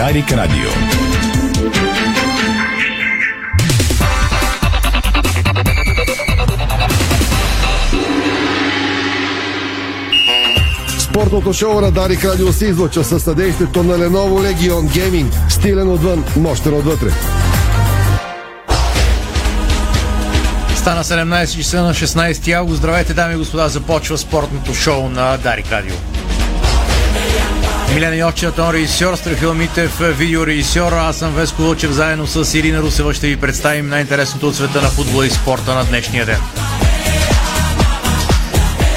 Дарик Радио. Спортното шоу на Дарик Радио се излъчва със съдействието на Lenovo Legion Gaming. Стилен отвън, мощен отвътре. Стана 17 часа на 16 август. Здравейте, дами и господа. Започва спортното шоу на Дарик Радио. Милена Йовчева, тон режисьор, Страхил Митев, видеорежисьор. Аз съм Веско Лучев, заедно с Ирина Русева ще ви представим най-интересното от света на футбола и спорта на днешния ден.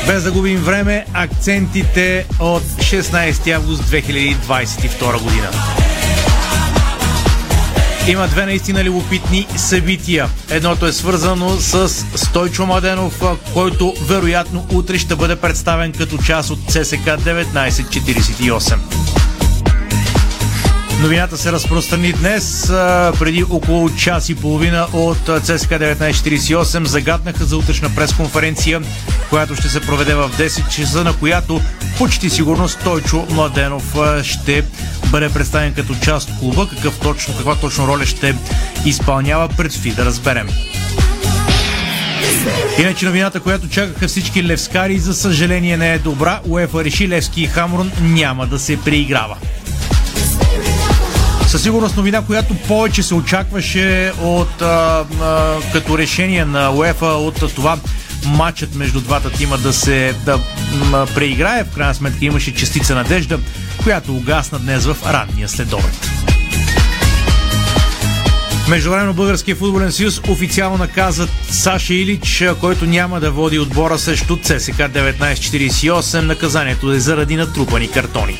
Без да губим време, акцентите от 16 август 2022 година. Има две наистина любопитни събития. Едното е свързано с Стойчо Младенов, който вероятно утре ще бъде представен като част от ЦСК 1948. Новината се разпространи днес, преди около час и половина от ЦСК 1948. Загаднаха за утрешна пресконференция, която ще се проведе в 10 часа, на която почти сигурно Стойчо Младенов ще бъде представен като част от клуба. Какъв точно, каква точно роля ще изпълнява, предстои да разберем. Иначе новината, която чакаха всички левскари, за съжаление не е добра. УЕФА реши Левски и Хамрун няма да се преиграва. Със сигурност новина, която повече се очакваше от а, а, като решение на УЕФА от това матчът между двата тима да се да м, преиграе. В крайна сметка имаше частица надежда, която угасна днес в ранния следобед. Междувременно Българския футболен съюз официално наказа Саша Илич, който няма да води отбора срещу ЦСК 1948. Наказанието е заради натрупани картони.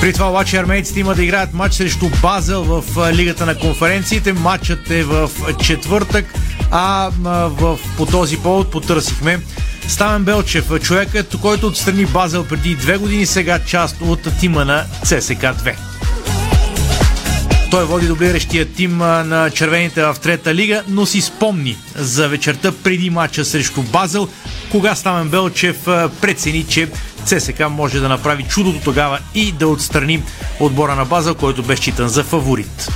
При това обаче армейците има да играят матч срещу Базел в Лигата на конференциите. Матчът е в четвъртък, а в, по този повод потърсихме Ставен Белчев, човекът, който отстрани Базел преди две години, сега част от тима на ЦСК 2. Той води дублиращия тим на червените в трета лига, но си спомни за вечерта преди матча срещу Базел, кога Стамен Белчев прецени, че ЦСК може да направи чудото тогава и да отстрани отбора на Базел, който бе считан за фаворит.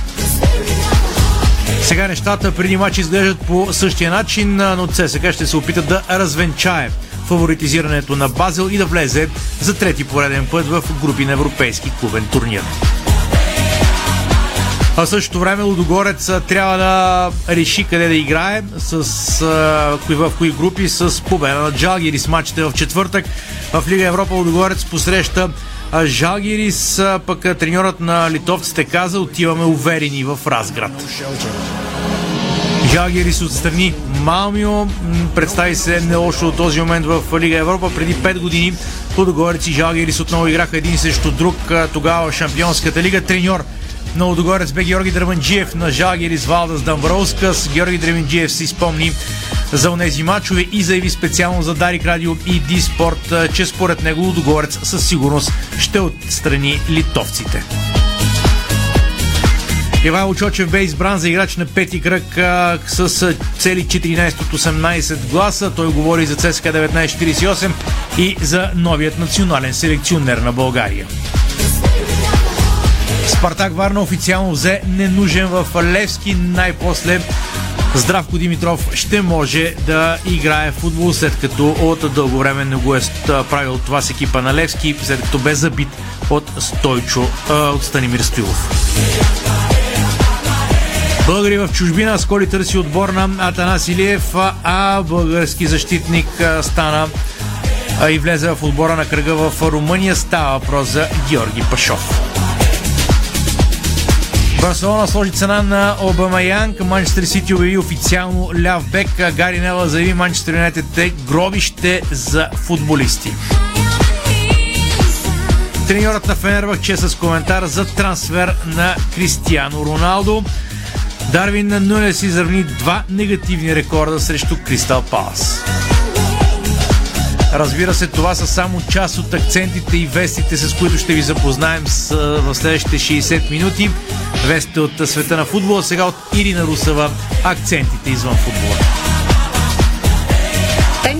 Сега нещата преди матч изглеждат по същия начин, но ЦСК ще се опита да развенчае фаворитизирането на Базел и да влезе за трети пореден път в групи на европейски клубен турнир. А в същото време Лудогорец трябва да реши къде да играе, с, а, в кои групи, с победа на Джалгирис. Матчите в четвъртък в Лига Европа Лудогорец посреща Жалгирис, пък треньорът на литовците каза, отиваме уверени в Разград. Жалгирис отстрани Малмио. Представи се не лошо от този момент в Лига Европа. Преди 5 години Лудогорец и Жалгирис отново играха един срещу друг тогава в Шампионската лига. Треньор на Лудогорец бе Георги Дърванджиев на Жалгирис Валдас Дамброускас. Георги Дърванджиев си спомни за онези мачове и заяви специално за Дарик Радио и Диспорт, че според него Лудогорец със сигурност ще отстрани литовците. Ивайло Чочев бе избран за играч на пети кръг с цели 14 от 18 гласа. Той говори за ЦСКА 1948 и за новият национален селекционер на България. Спартак Варна официално взе ненужен в Левски. Най-после Здравко Димитров ще може да играе футбол, след като от дълго време не го е правил това с екипа на Левски, след като бе забит от Стойчо, от Станимир Стоилов. Българи в чужбина Сколи търси отбор на Атанас Илиев, а български защитник стана и влезе в отбора на кръга в Румъния. Става въпрос за Георги Пашов. Барселона сложи цена на Обамаянг. Манчестър Сити обяви официално ляв бек. Гари Нела заяви Манчестър Юнайтед е гробище за футболисти. Треньорът на Фенербахче с коментар за трансфер на Кристиано Роналдо. Дарвин Нунес изравни два негативни рекорда срещу Кристал Палас. Разбира се, това са само част от акцентите и вестите, с които ще ви запознаем с, в следващите 60 минути. Вестите от света на футбола, сега от Ирина Русава, акцентите извън футбола.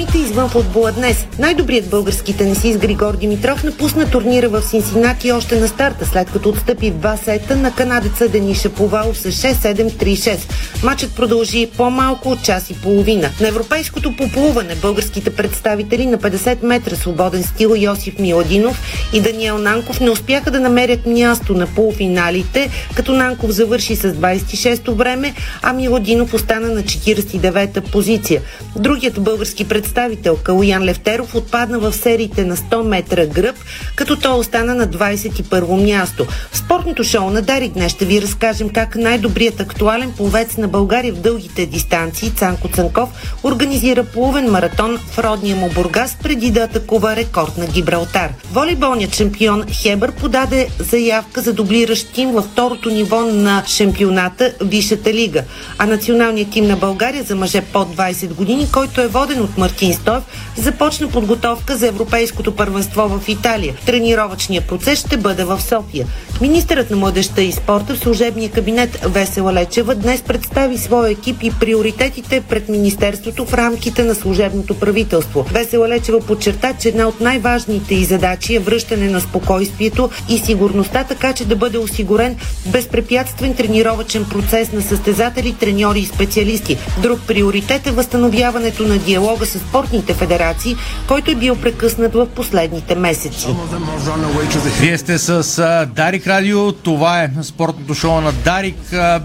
Новините извън футбола днес. Най-добрият български тенисист Григор Димитров напусна турнира в Синсинати още на старта, след като отстъпи два сета на канадеца Дениша Повалов с 6-7-3-6. Матчът продължи по-малко от час и половина. На европейското поплуване българските представители на 50 метра свободен стил Йосиф Миладинов и Даниел Нанков не успяха да намерят място на полуфиналите, като Нанков завърши с 26-то време, а Миладинов остана на 49-та позиция. Другият български представител Калуян Левтеров отпадна в сериите на 100 метра гръб, като той остана на 21-во място. В спортното шоу на Дарик днес ще ви разкажем как най-добрият актуален пловец на България в дългите дистанции Цанко Цанков организира плувен маратон в родния му Бургас преди да атакува рекорд на Гибралтар. Волейболният шампион Хебър подаде заявка за дублиращ тим във второто ниво на шампионата Висшата лига, а националният тим на България за мъже под 20 години, който е воден от Мартин Стоев, започна подготовка за Европейското първенство в Италия. Тренировъчният процес ще бъде в София. Министърът на младеща и спорта в служебния кабинет Весела Лечева днес представи своя екип и приоритетите пред Министерството в рамките на служебното правителство. Весела Лечева подчерта, че една от най-важните и задачи е връщане на спокойствието и сигурността, така че да бъде осигурен безпрепятствен тренировъчен процес на състезатели, треньори и специалисти. Друг приоритет е възстановяването на диалога с спортните федерации, който е бил прекъснат в последните месеци. Вие сте с Дарик Радио. Това е спортното шоу на Дарик.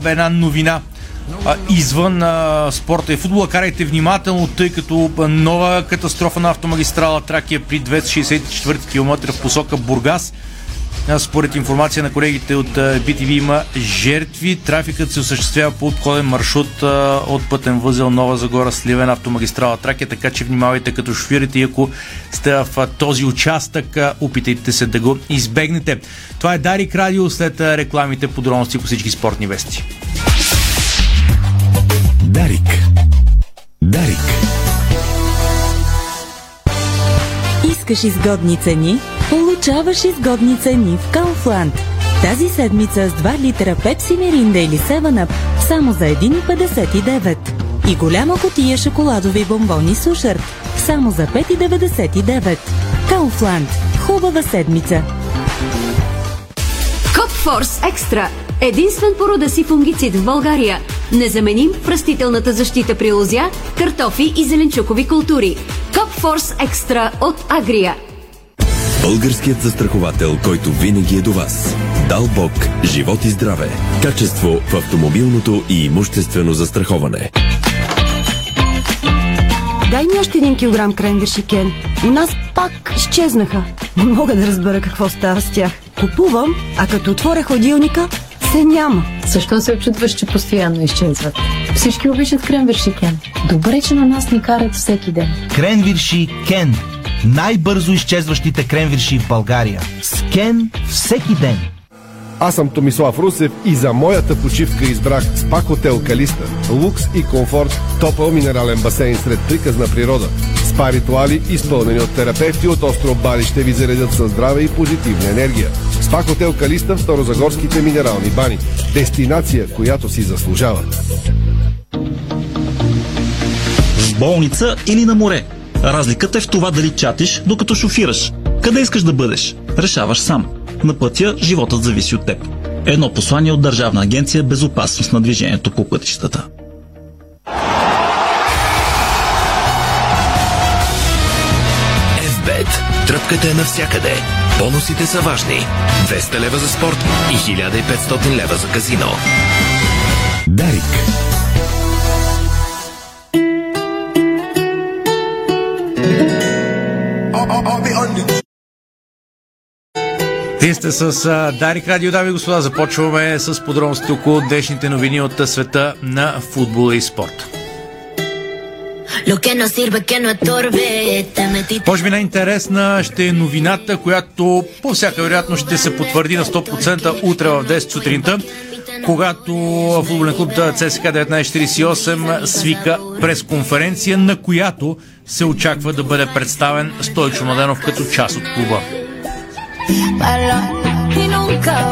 Една новина извън а, спорта и футбола. Карайте внимателно, тъй като нова катастрофа на автомагистрала Тракия при 264 км в посока Бургас. Според информация на колегите от BTV има жертви. Трафикът се осъществява по обходен маршрут от пътен възел Нова Загора Сливен автомагистрала Тракия, така че внимавайте като шофирите и ако сте в този участък, опитайте се да го избегнете. Това е Дарик Радио след рекламите подробности по всички спортни вести. Дарик. Дарик. Искаш изгодни цени? Получаваш изгодни цени в Kaufland. Тази седмица с 2 литра Пепси Миринда или 7 само за 1,59. И голяма котия шоколадови бомбони Сушарт само за 5,99. Kaufland. Хубава седмица! Копфорс Екстра. Единствен порода си фунгицид в България. Незаменим в растителната защита при лозя, картофи и зеленчукови култури. Копфорс Екстра от Агрия. Българският застраховател, който винаги е до вас. Дал Бог, живот и здраве. Качество в автомобилното и имуществено застраховане. Дай ми още един килограм кренвирши, Кен. У нас пак изчезнаха. Не мога да разбера какво става с тях. Купувам, а като отворя хладилника, се няма. Защо се очудваш, че постоянно изчезват? Всички обичат кренвирши Кен. Добре, че на нас ни карат всеки ден. Кренвирши Кен. Най-бързо изчезващите кренвирши в България. С Кен всеки ден. Аз съм Томислав Русев и за моята почивка избрах спа хотел Калиста. Лукс и комфорт, топъл минерален басейн сред приказна природа. Спа ритуали, изпълнени от терапевти от остров Бали, ще ви заредят със здраве и позитивна енергия. Спа хотел Калиста в Старозагорските минерални бани. Дестинация, която си заслужава. В болница или на море. Разликата е в това дали чатиш, докато шофираш. Къде искаш да бъдеш? Решаваш сам. На пътя животът зависи от теб. Едно послание от Държавна агенция Безопасност на движението по пътищата. FBET. Тръпката е навсякъде. Бонусите са важни. 200 лева за спорт и 1500 лева за казино. Дарик. Вие сте с Дарик Радио, дами и господа. Започваме с подробности около днешните новини от света на футбола и спорт. Може би най-интересна ще е новината, която по всяка вероятност ще се потвърди на 100% утре в 10 сутринта, когато футболен клуб ЦСК 1948 свика пресконференция, на която се очаква да бъде представен Стойчо Младенов като част от клуба.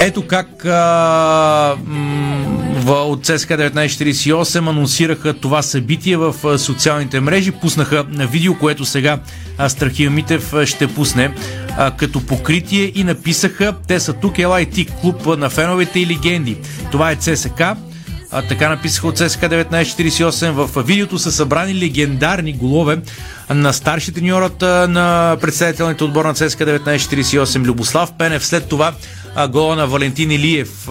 Ето как а, м- от ЦСКА 1948 анонсираха това събитие в социалните мрежи. Пуснаха видео, което сега Страхил Митев ще пусне като покритие и написаха Те са тук, ела и ти, клуб на феновете и легенди. Това е ЦСКА. А, така написаха от ЦСКА 1948. В видеото са събрани легендарни голове на старши треньорът на представителните отбор на ЦСКА 1948 Любослав Пенев. След това гола на Валентин Илиев,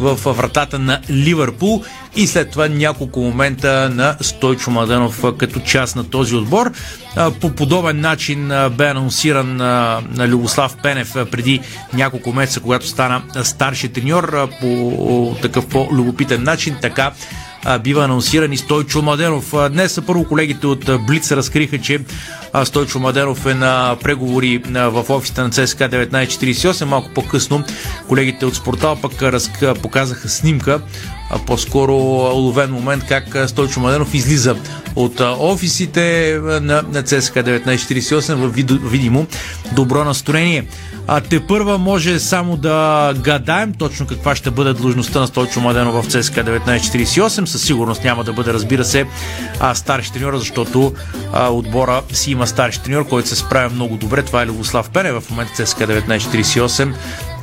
в вратата на Ливърпул и след това няколко момента на Стойчо Маденов като част на този отбор. По подобен начин бе анонсиран на Любослав Пенев преди няколко месеца, когато стана старши треньор по такъв по-любопитен начин. Така бива анонсиран и Стойчо Маденов. Днес първо колегите от Блиц разкриха, че Стойчо Маденов е на преговори в офиса на ЦСКА 1948. Малко по-късно колегите от Спортал пък показаха снимка по-скоро уловен момент как Стойчо Маденов излиза от офисите на, на ЦСКА 1948 в видимо добро настроение. А те първа може само да гадаем точно каква ще бъде длъжността на Стойчо Маденов в ЦСКА 1948. Със сигурност няма да бъде, разбира се, а, старши треньор, защото а, отбора си има старши треньор, който се справя много добре. Това е Любослав Пене в момента ЦСКА 1948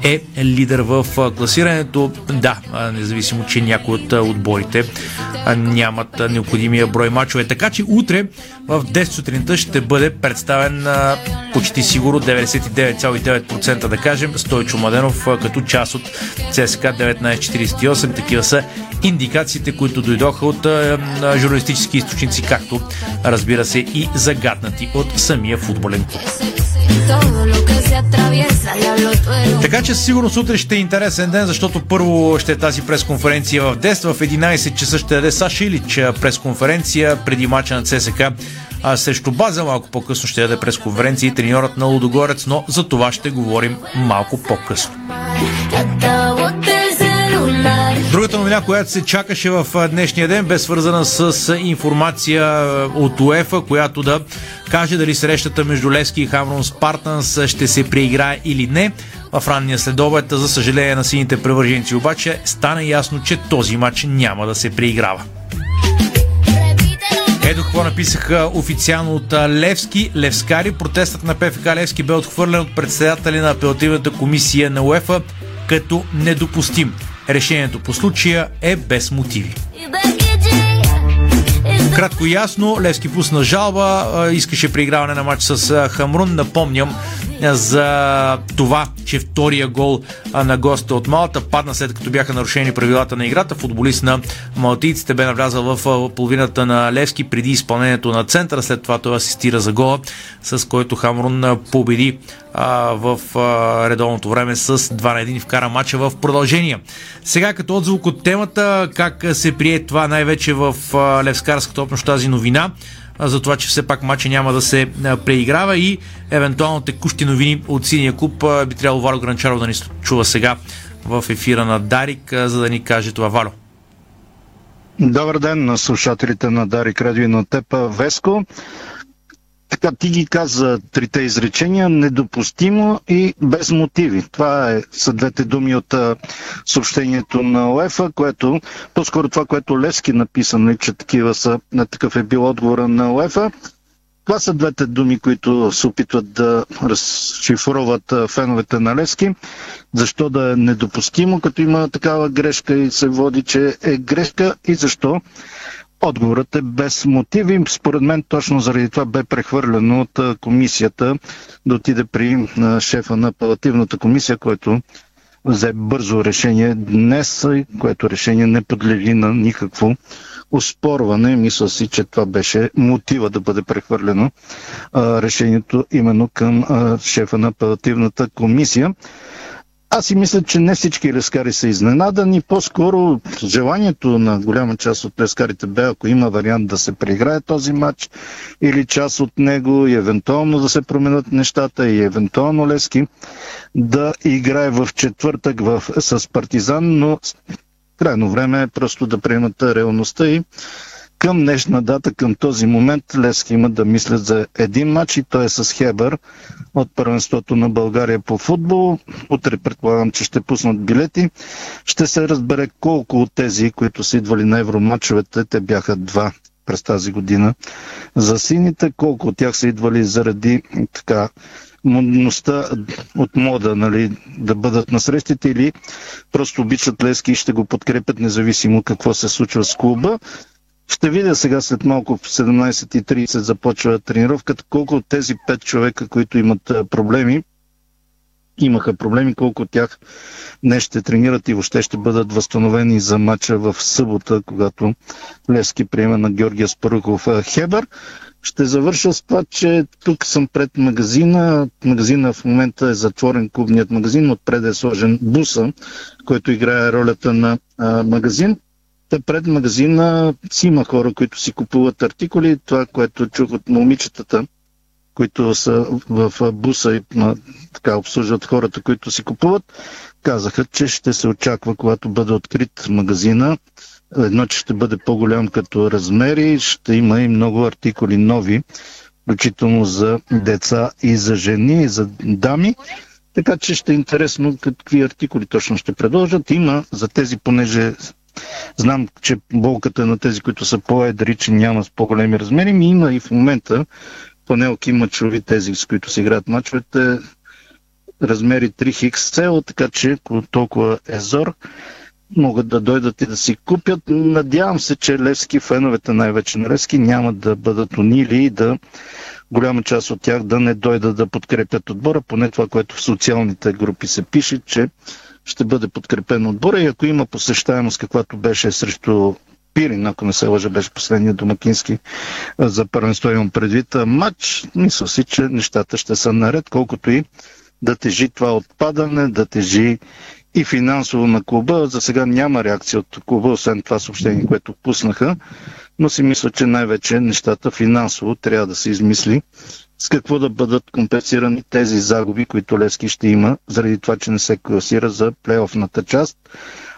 е лидер в класирането. Да, независимо, че някои от отборите нямат необходимия брой мачове. Така че утре в 10 сутринта ще бъде представен почти сигурно 99,9% да кажем Стойчо Маденов като част от ЦСКА 1948. Такива са индикациите, които дойдоха от журналистически източници, както разбира се и загаднати от самия футболен клуб. Така че сигурно утре ще е интересен ден, защото първо ще е тази пресконференция в 10, в 11 часа ще даде Саша Илич пресконференция преди мача на ЦСК а срещу база малко по-късно ще даде пресконференция и треньорът на Лудогорец, но за това ще говорим малко по-късно. Новина, която се чакаше в днешния ден, бе свързана с информация от УЕФА, която да каже дали срещата между Левски и Хамрон Спартанс ще се преиграе или не. В ранния следобед, за съжаление на сините превърженци обаче, стана ясно, че този матч няма да се преиграва. Ето какво написаха официално от Левски. Левскари. Протестът на ПФК Левски бе отхвърлен от председателя на апелативната комисия на УЕФА като недопустим. Решението по случая е без мотиви. Кратко и ясно, Левски пусна жалба, искаше преиграване на матч с Хамрун. Напомням за това, че втория гол на госта от Малта падна след като бяха нарушени правилата на играта. Футболист на малтийците бе навлязал в половината на Левски преди изпълнението на центъра. След това той асистира за гола, с който Хамрун победи в редовното време с 2 на 1 вкара матча в продължение. Сега като отзвук от темата, как се прие това най-вече в Левскарската общност тази новина, за това, че все пак матча няма да се преиграва и евентуално текущи новини от синия клуб би трябвало Вало Гранчаров да ни чува сега в ефира на Дарик, за да ни каже това. Вало. Добър ден на слушателите на Дарик Радио и на теб, Веско. Така ти ги каза трите изречения, недопустимо и без мотиви. Това е, са двете думи от а, съобщението на ОЕФА, което, по-скоро това, което Левски написа, нали, че такива са, на такъв е бил отговора на ОЕФА. Това са двете думи, които се опитват да разшифроват феновете на Левски. Защо да е недопустимо, като има такава грешка и се води, че е грешка и защо Отговорът е без мотиви. Според мен точно заради това бе прехвърлено от комисията да отиде при шефа на апелативната комисия, който взе бързо решение днес, което решение не подлежи на никакво успорване. Мисля си, че това беше мотива да бъде прехвърлено решението именно към шефа на апелативната комисия. Аз си мисля, че не всички лескари са изненадани. По-скоро желанието на голяма част от лескарите бе, ако има вариант да се преиграе този матч или част от него и евентуално да се променят нещата и евентуално Лески да играе в четвъртък в, с Партизан, но крайно време е просто да приемат реалността и към днешна дата, към този момент, Лески има да мислят за един матч и той е с Хебър от първенството на България по футбол. Утре предполагам, че ще пуснат билети. Ще се разбере колко от тези, които са идвали на евроматчовете, те бяха два през тази година. За сините, колко от тях са идвали заради така модността от мода, нали, да бъдат на срещите или просто обичат Лески и ще го подкрепят независимо какво се случва с клуба. Ще видя сега след малко в 17.30 започва тренировката, колко от тези пет човека, които имат проблеми, имаха проблеми, колко от тях днес ще тренират и въобще ще бъдат възстановени за матча в събота, когато Левски приема на Георгия Спарухов Хебър. Ще завърша с това, че тук съм пред магазина. Магазина в момента е затворен клубният магазин, отпред е сложен буса, който играе ролята на магазин. Пред магазина си има хора, които си купуват артикули. Това, което чух от момичетата, които са в буса и така обслужват хората, които си купуват, казаха, че ще се очаква, когато бъде открит магазина, едно, че ще бъде по-голям като размери, ще има и много артикули нови, включително за деца и за жени, и за дами. Така че ще е интересно какви артикули точно ще предложат. Има за тези, понеже знам, че болката е на тези, които са по-едри, че няма с по-големи размери, ми има и в момента панелки мачови, тези, с които се играят мачовете, размери 3XL, така че толкова е зор, могат да дойдат и да си купят. Надявам се, че Левски, феновете най-вече на Левски, няма да бъдат унили и да голяма част от тях да не дойдат да подкрепят отбора, поне това, което в социалните групи се пише, че ще бъде подкрепен отбора и ако има посещаемост, каквато беше срещу Пирин, ако не се лъжа, беше последния домакински за първенство имам предвид матч. Мисля си, че нещата ще са наред, колкото и да тежи това отпадане, да тежи и финансово на клуба. За сега няма реакция от клуба, освен това съобщение, което пуснаха, но си мисля, че най-вече нещата финансово трябва да се измисли с какво да бъдат компенсирани тези загуби, които Лески ще има, заради това, че не се класира за плейофната част.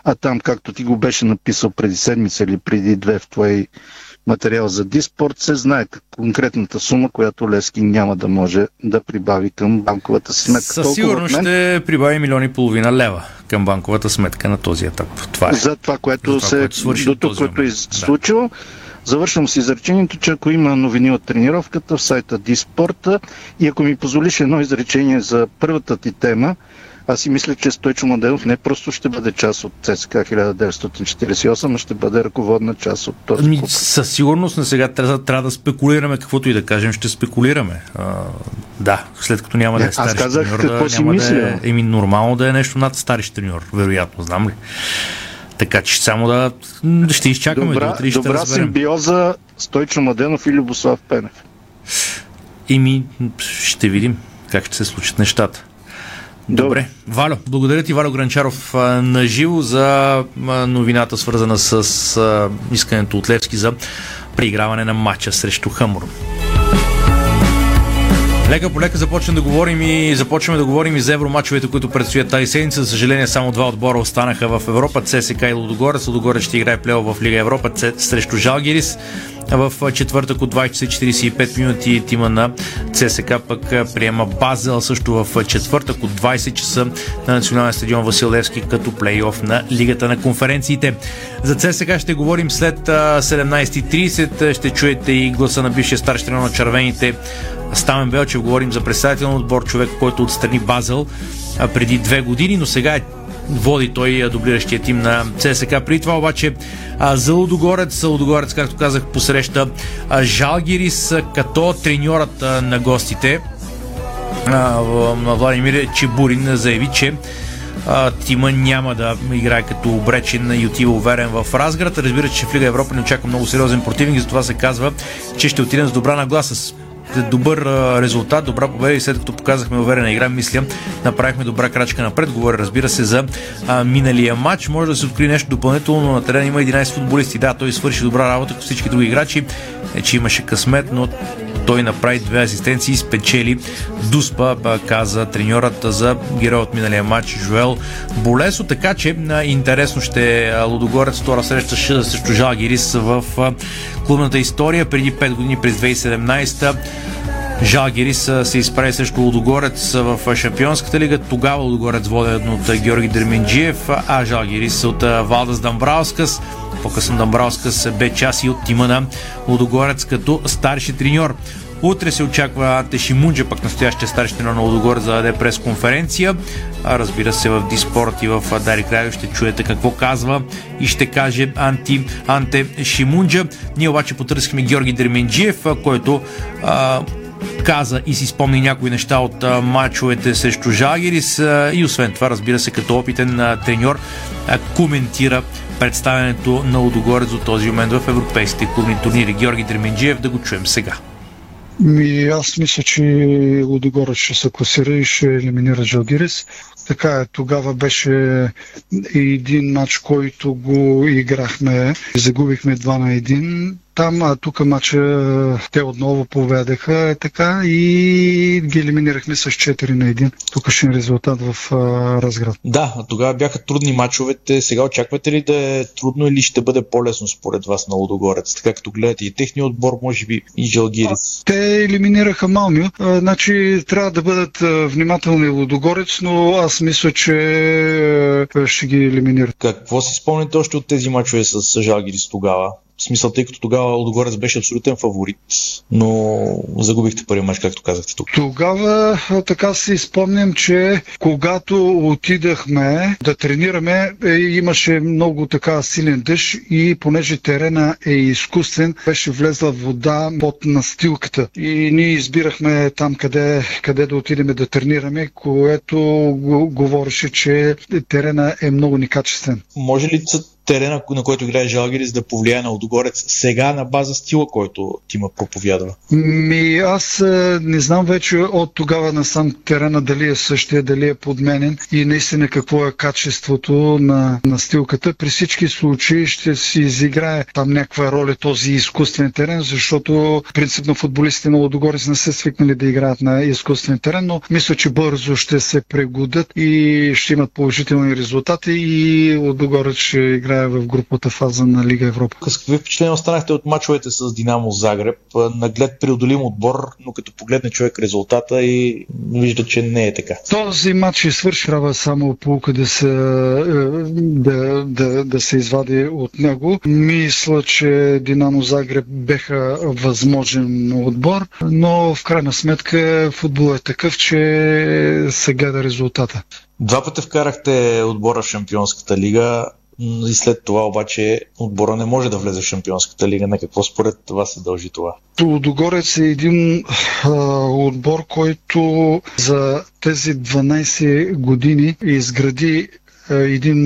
А там, както ти го беше написал преди седмица или преди две в твой материал за Диспорт, се знае конкретната сума, която Лески няма да може да прибави към банковата сметка. Със сигурност ще прибави милиони и половина лева към банковата сметка на този етап. Това е. За това, което за това, се което до тук, което е случило. Да. Завършвам с изречението, че ако има новини от тренировката в сайта Диспорта и ако ми позволиш едно изречение за първата ти тема, аз си мисля, че Стойчо Младенов не просто ще бъде част от ЦСК 1948, а ще бъде ръководна част от този ами, Със сигурност на сега трябва, трябва да спекулираме, каквото и да кажем, ще спекулираме. А, да, след като няма не, да е стари треньор, какво да, няма мисля? да е, еми, нормално да е нещо над стари треньор, вероятно, знам ли. Така че само да ще изчакаме добра, до утре ще Добра симбиоза Стойчо Младенов и Любослав Пенев. Ими, ще видим как ще се случат нещата. Добре. Валю, благодаря ти, Валю Гранчаров, на живо за новината, свързана с искането от Левски за преиграване на матча срещу Хамур. Лека по лека започваме да говорим и започваме да говорим и за евромачовете, които предстоят тази седмица. За съжаление, само два отбора останаха в Европа. ЦСК и Лудогорец. Лудогорец ще играе плео в Лига Европа срещу Жалгирис. В четвъртък от 20.45 минути тима на ЦСК пък приема Базел също в четвъртък от 20 часа на националния стадион Василевски като плейоф на Лигата на конференциите. За ЦСК ще говорим след 17.30. Ще чуете и гласа на бившия старш тренер на червените Стамен Белчев, говорим за представителен отбор, човек, който отстрани Базел преди две години, но сега е води той дублиращия тим на ЦСК. При това обаче за Лудогорец, Лудогорец, както казах, посреща Жалгирис като треньорът на гостите. Владимир Чебурин заяви, че тима няма да играе като обречен и отива уверен в Разград. Разбира че в Лига Европа не очаква много сериозен противник, затова се казва, че ще отидем с добра нагласа добър резултат, добра победа и след като показахме уверена игра, мисля, направихме добра крачка напред. Говоря, разбира се, за а, миналия матч. Може да се откри нещо допълнително, но на терена има 11 футболисти. Да, той свърши добра работа, като всички други играчи. Е, че имаше късмет, но той направи две асистенции и спечели Дуспа, каза треньорът за герой от миналия матч Жуел Болесо, така че интересно ще Лудогорец втора среща срещу Жалгирис в клубната история преди 5 години през 2017 Жалгирис се изправи срещу Лудогорец в Шампионската лига. Тогава Лудогорец воден от Георги Дерменджиев, а Жалгирис от Валдас Дамбраускас. По-късно Дамбраускас бе част и от тима на Лудогорец като старши треньор. Утре се очаква Анте Шимунджа, пък настоящия старши треньор на Лудогорец, да даде пресконференция. А разбира се, в Диспорт и в Дари Крайо ще чуете какво казва и ще каже Анти, Анте Шимунджа. Ние обаче потърсихме Георги Дерменджиев, който а, каза и си спомни някои неща от мачовете срещу Жагирис а, и освен това, разбира се, като опитен треньор, коментира представянето на Лудогорец до този момент в европейските клубни турнири. Георги Дременджиев да го чуем сега. Ми, аз мисля, че Лудогорец ще се класира и ще елиминира Джалгирис. Така е, тогава беше един матч, който го играхме. Загубихме 2 на 1 там, а тук матча те отново поведеха е така и ги елиминирахме с 4 на 1. Тукашен резултат в а, Разград. Да, тогава бяха трудни мачовете. Сега очаквате ли да е трудно или ще бъде по-лесно според вас на Лудогорец? Така като гледате и техния отбор, може би и Жалгирис. Те елиминираха Малмио. А, значи трябва да бъдат а, внимателни Лудогорец, но аз мисля, че а, ще ги елиминират. Какво си спомняте още от тези мачове с Жалгирис тогава? В смисъл, тъй като тогава Лудогорец беше абсолютен фаворит, но загубихте първи мач, както казахте тук. Тогава така си спомням, че когато отидахме да тренираме, е, имаше много така силен дъжд и понеже терена е изкуствен, беше влезла вода под настилката. И ние избирахме там къде, къде да отидем да тренираме, което говореше, че терена е много некачествен. Може ли терена, на който играе Жалгирис, да повлияе на Лудогорец сега на база стила, който Тима проповядва? Ми, аз е, не знам вече от тогава на сам терена дали е същия, дали е подменен и наистина какво е качеството на, на стилката. При всички случаи ще си изиграе там някаква роля този изкуствен терен, защото принципно футболистите на Лудогорец не са свикнали да играят на изкуствен терен, но мисля, че бързо ще се прегодят и ще имат положителни резултати и Лудогорец ще играе играе в групата фаза на Лига Европа. С какви впечатления останахте от мачовете с Динамо Загреб? Наглед преодолим отбор, но като погледне човек резултата и вижда, че не е така. Този матч е свърши, трябва само полука да се, да, да, да се извади от него. Мисля, че Динамо Загреб беха възможен отбор, но в крайна сметка футбол е такъв, че се гледа резултата. Два пъти вкарахте отбора в Шампионската лига и след това обаче отбора не може да влезе в Шампионската лига. На какво според това се дължи това? Лудогорец е един а, отбор, който за тези 12 години изгради един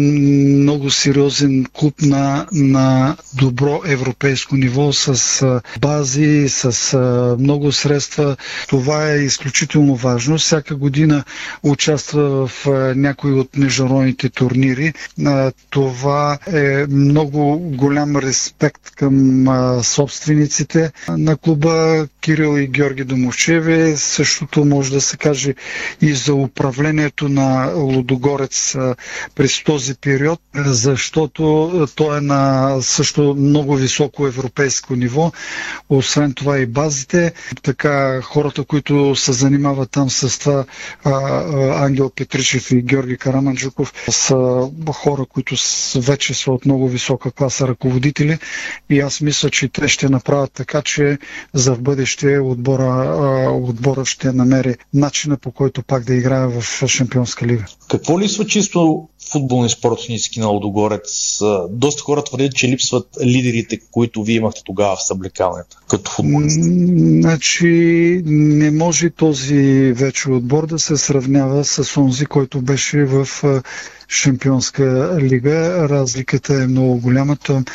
много сериозен клуб на, на добро европейско ниво с е, бази, с е, много средства. Това е изключително важно. Всяка година участва в някои от международните турнири. Това е много голям респект към собствениците на клуба Кирил и Георги Домовчеви. Същото може да се каже и за управлението на Лудогорец през този период, защото той е на също много високо европейско ниво. Освен това и базите, така хората, които се занимават там с това, Ангел Петричев и Георги Караманджуков, са хора, които вече са от много висока класа ръководители и аз мисля, че те ще направят така, че за в бъдеще отбора, отбора ще намери начина по който пак да играе в Шампионска лига. Какво липсва чисто футболни спортници на Лодогорец. Доста хора твърдят, че липсват лидерите, които вие имахте тогава в съблекалнята, като футболисти. Значи не може този вече отбор да се сравнява с онзи, който беше в шампионска лига. Разликата е много голяма. Там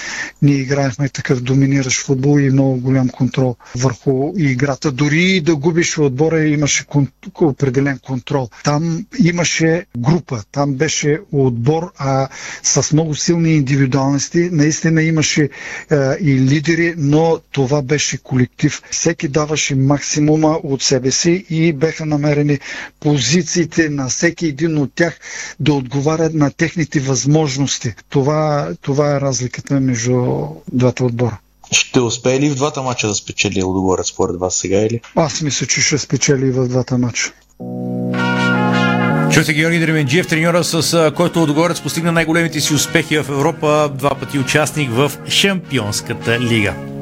ние играехме такъв доминиращ футбол и много голям контрол върху играта. Дори да губиш отбора имаше кон... определен контрол. Там имаше група, там беше отбор, а с много силни индивидуалности. Наистина имаше а, и лидери, но това беше колектив. Всеки даваше максимума от себе си и беха намерени позициите на всеки един от тях да отговарят на техните възможности. Това, това е разликата между двата отбора. Ще успее ли в двата мача да спечели Лудогорец според вас сега или? Аз мисля, че ще спечели в двата мача. Чуйте Георги Дременджиев, треньора с който Лудогорец постигна най-големите си успехи в Европа, два пъти участник в Шампионската лига.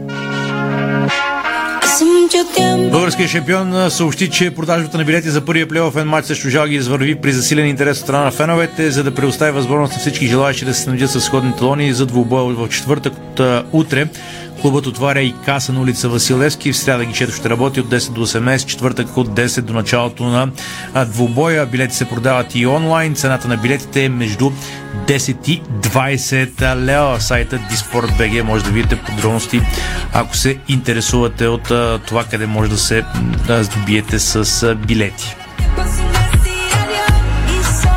Българският шампион съобщи, че продажбата на билети за първия плейофен матч срещу Жалги извърви при засилен интерес от страна на феновете, за да предостави възможност на всички желаящи да се снабдят с сходни талони за двубоя в четвъртък от утре. Клубът отваря и каса на улица Василевски. В сряда гичето ще работи от 10 до 18, четвъртък от 10 до началото на двубоя. Билети се продават и онлайн. Цената на билетите е между 10 и 20 лева. Сайта Disport.bg може да видите подробности, ако се интересувате от това къде може да се здобиете с билети.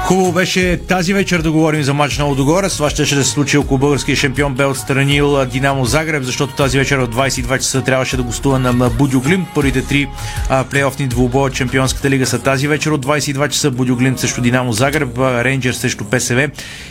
Хубаво беше тази вечер да говорим за матч на Лодогорец. Това ще, ще да се случи около българския шампион бе отстранил Динамо Загреб, защото тази вечер от 22 часа трябваше да гостува на Будюглим. Първите три а, плейофни двубоя от Шампионската лига са тази вечер от 22 часа. Будюглим срещу Динамо Загреб, Рейнджер срещу ПСВ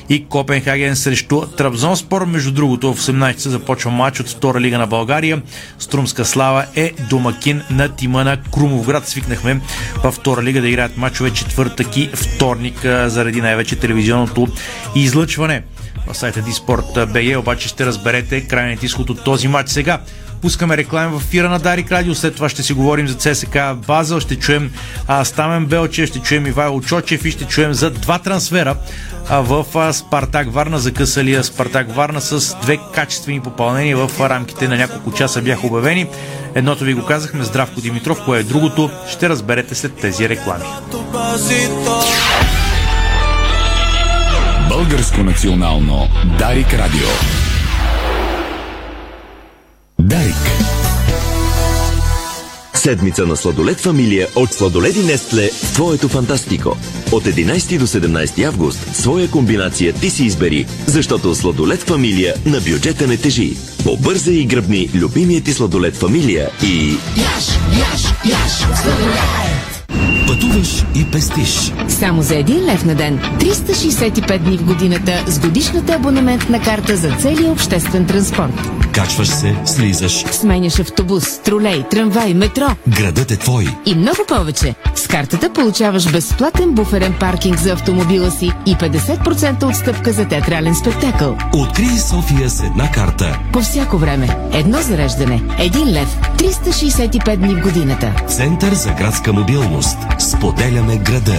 и Копенхаген срещу Трабзонспор. Между другото в 18 часа започва матч от втора лига на България. Струмска слава е домакин на тима на Крумовград. Свикнахме във втора лига да играят матчове четвъртък и вторник заради най-вече телевизионното излъчване. В сайта Disport.bg обаче ще разберете крайният изход от този матч сега. Пускаме реклама в ефира на Дарик Радио, след това ще си говорим за ЦСК Базел, ще чуем а, Стамен Белче, ще чуем Ивайло Чочев и ще чуем за два трансфера а, в а, Спартак Варна, закъсалия Спартак Варна с две качествени попълнения в рамките на няколко часа бяха обявени. Едното ви го казахме, Здравко Димитров, кое е другото, ще разберете след тези реклами. Българско национално Дарик Радио. Дарик. Седмица на сладолет фамилия от сладоледи Нестле в твоето фантастико. От 11 до 17 август своя комбинация ти си избери, защото сладолет фамилия на бюджета не тежи. Побързай и гръбни любимият ти сладолет фамилия и... Яш, яш, яш, сладолет! Пътуваш и пестиш. Само за един лев на ден, 365 дни в годината с годишната абонаментна карта за целия обществен транспорт. Качваш се, слизаш. Сменяш автобус, тролей, трамвай, метро. Градът е твой. И много повече. С картата получаваш безплатен буферен паркинг за автомобила си и 50% отстъпка за театрален спектакъл. Открий София с една карта. По всяко време. Едно зареждане. Един лев. 365 дни в годината. Център за градска мобилност. Споделяме града.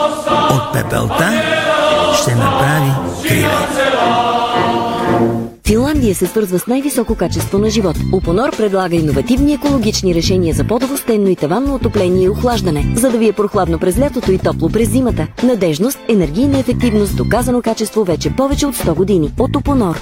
От пепелта ще направи криле. Финландия се свързва с най-високо качество на живот. Упонор предлага иновативни екологични решения за по стенно и таванно отопление и охлаждане, за да ви е прохладно през лятото и топло през зимата. Надежност, енергийна ефективност, доказано качество вече повече от 100 години. От Упонор.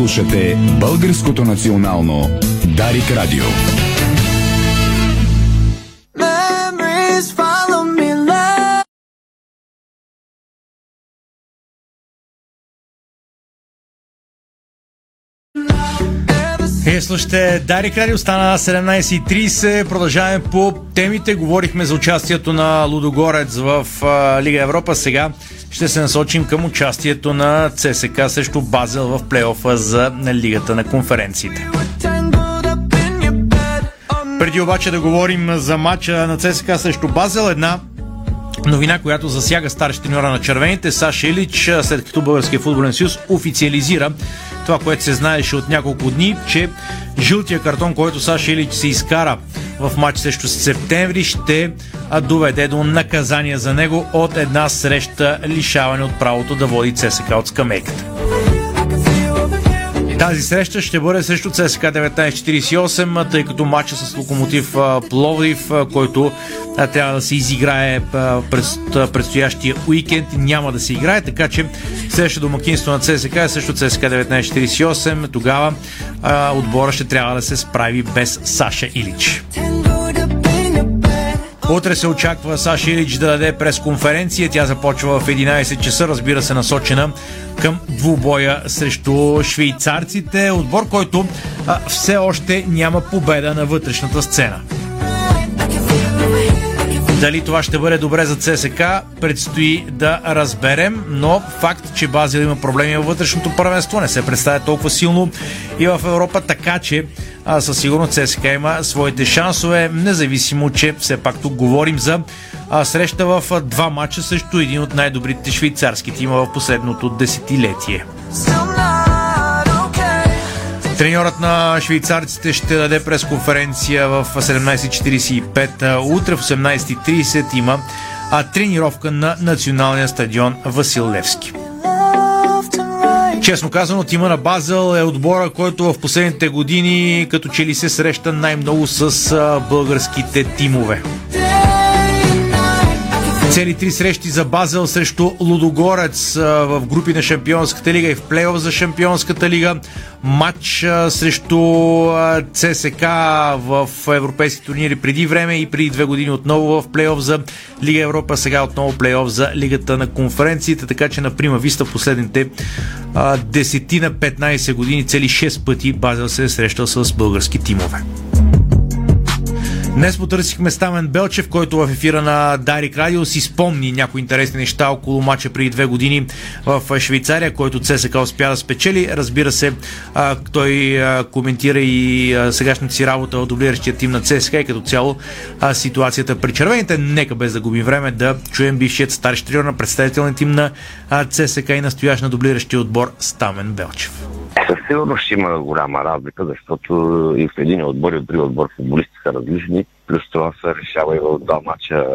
Слушате Българското национално Дарик Радио. Вие слушате Дарик Радио, стана 17.30. Продължаваме по темите. Говорихме за участието на Лудогорец в Лига Европа. Сега ще се насочим към участието на ЦСК срещу Базел в плейофа за Лигата на конференциите. Преди обаче да говорим за матча на ЦСКА срещу Базел, една новина, която засяга старши треньора на червените, Саша Илич, след като Българския футболен съюз официализира това, което се знаеше от няколко дни, че жълтия картон, който Саша Илич се изкара в матч срещу септември, ще доведе до наказание за него от една среща лишаване от правото да води ЦСКА от скамейката. Тази среща ще бъде срещу ЦСКА 1948, тъй като матча с Локомотив Пловдив, който трябва да се изиграе през предстоящия уикенд, няма да се играе, така че следващото домакинство на ЦСКА е срещу ЦСКА 1948. Тогава отбора ще трябва да се справи без Саша Илич. Утре се очаква Саша Илич да даде пресконференция. Тя започва в 11 часа, разбира се, насочена към двубоя срещу швейцарците. Отбор, който а, все още няма победа на вътрешната сцена. Дали това ще бъде добре за ЦСК, предстои да разберем, но факт, че Базил има проблеми във вътрешното първенство, не се представя толкова силно и в Европа, така че а, със сигурност ЦСК има своите шансове, независимо, че все пак тук говорим за а, среща в два матча срещу един от най-добрите швейцарски тима в последното десетилетие. Треньорът на швейцарците ще даде пресконференция в 17.45. Утре в 18.30 има а, тренировка на националния стадион Васил Левски. Честно казано, тима на Базел е отбора, който в последните години като че ли се среща най-много с българските тимове. Цели три срещи за Базел срещу Лудогорец в групи на Шампионската лига и в плейоф за Шампионската лига. Матч срещу ЦСК в европейски турнири преди време и преди две години отново в плейоф за Лига Европа, сега отново плейоф за Лигата на конференциите, така че на Прима Виста последните а, 10 на 15 години цели 6 пъти Базел се е срещал с български тимове. Днес потърсихме Стамен Белчев, който в ефира на Дарик Радио си спомни някои интересни неща около мача преди две години в Швейцария, който ЦСК успя да спечели. Разбира се, той коментира и сегашната си работа от дублиращия тим на ЦСК и като цяло ситуацията при червените. Нека без да губим време да чуем бившият старши треньор на представителния тим на а, ЦСК и настоящ на дублиращия отбор Стамен Белчев. Със сигурност ще има голяма разлика, защото и в един отбор и в друг отбор футболисти са различни. Плюс това се решава и в два мача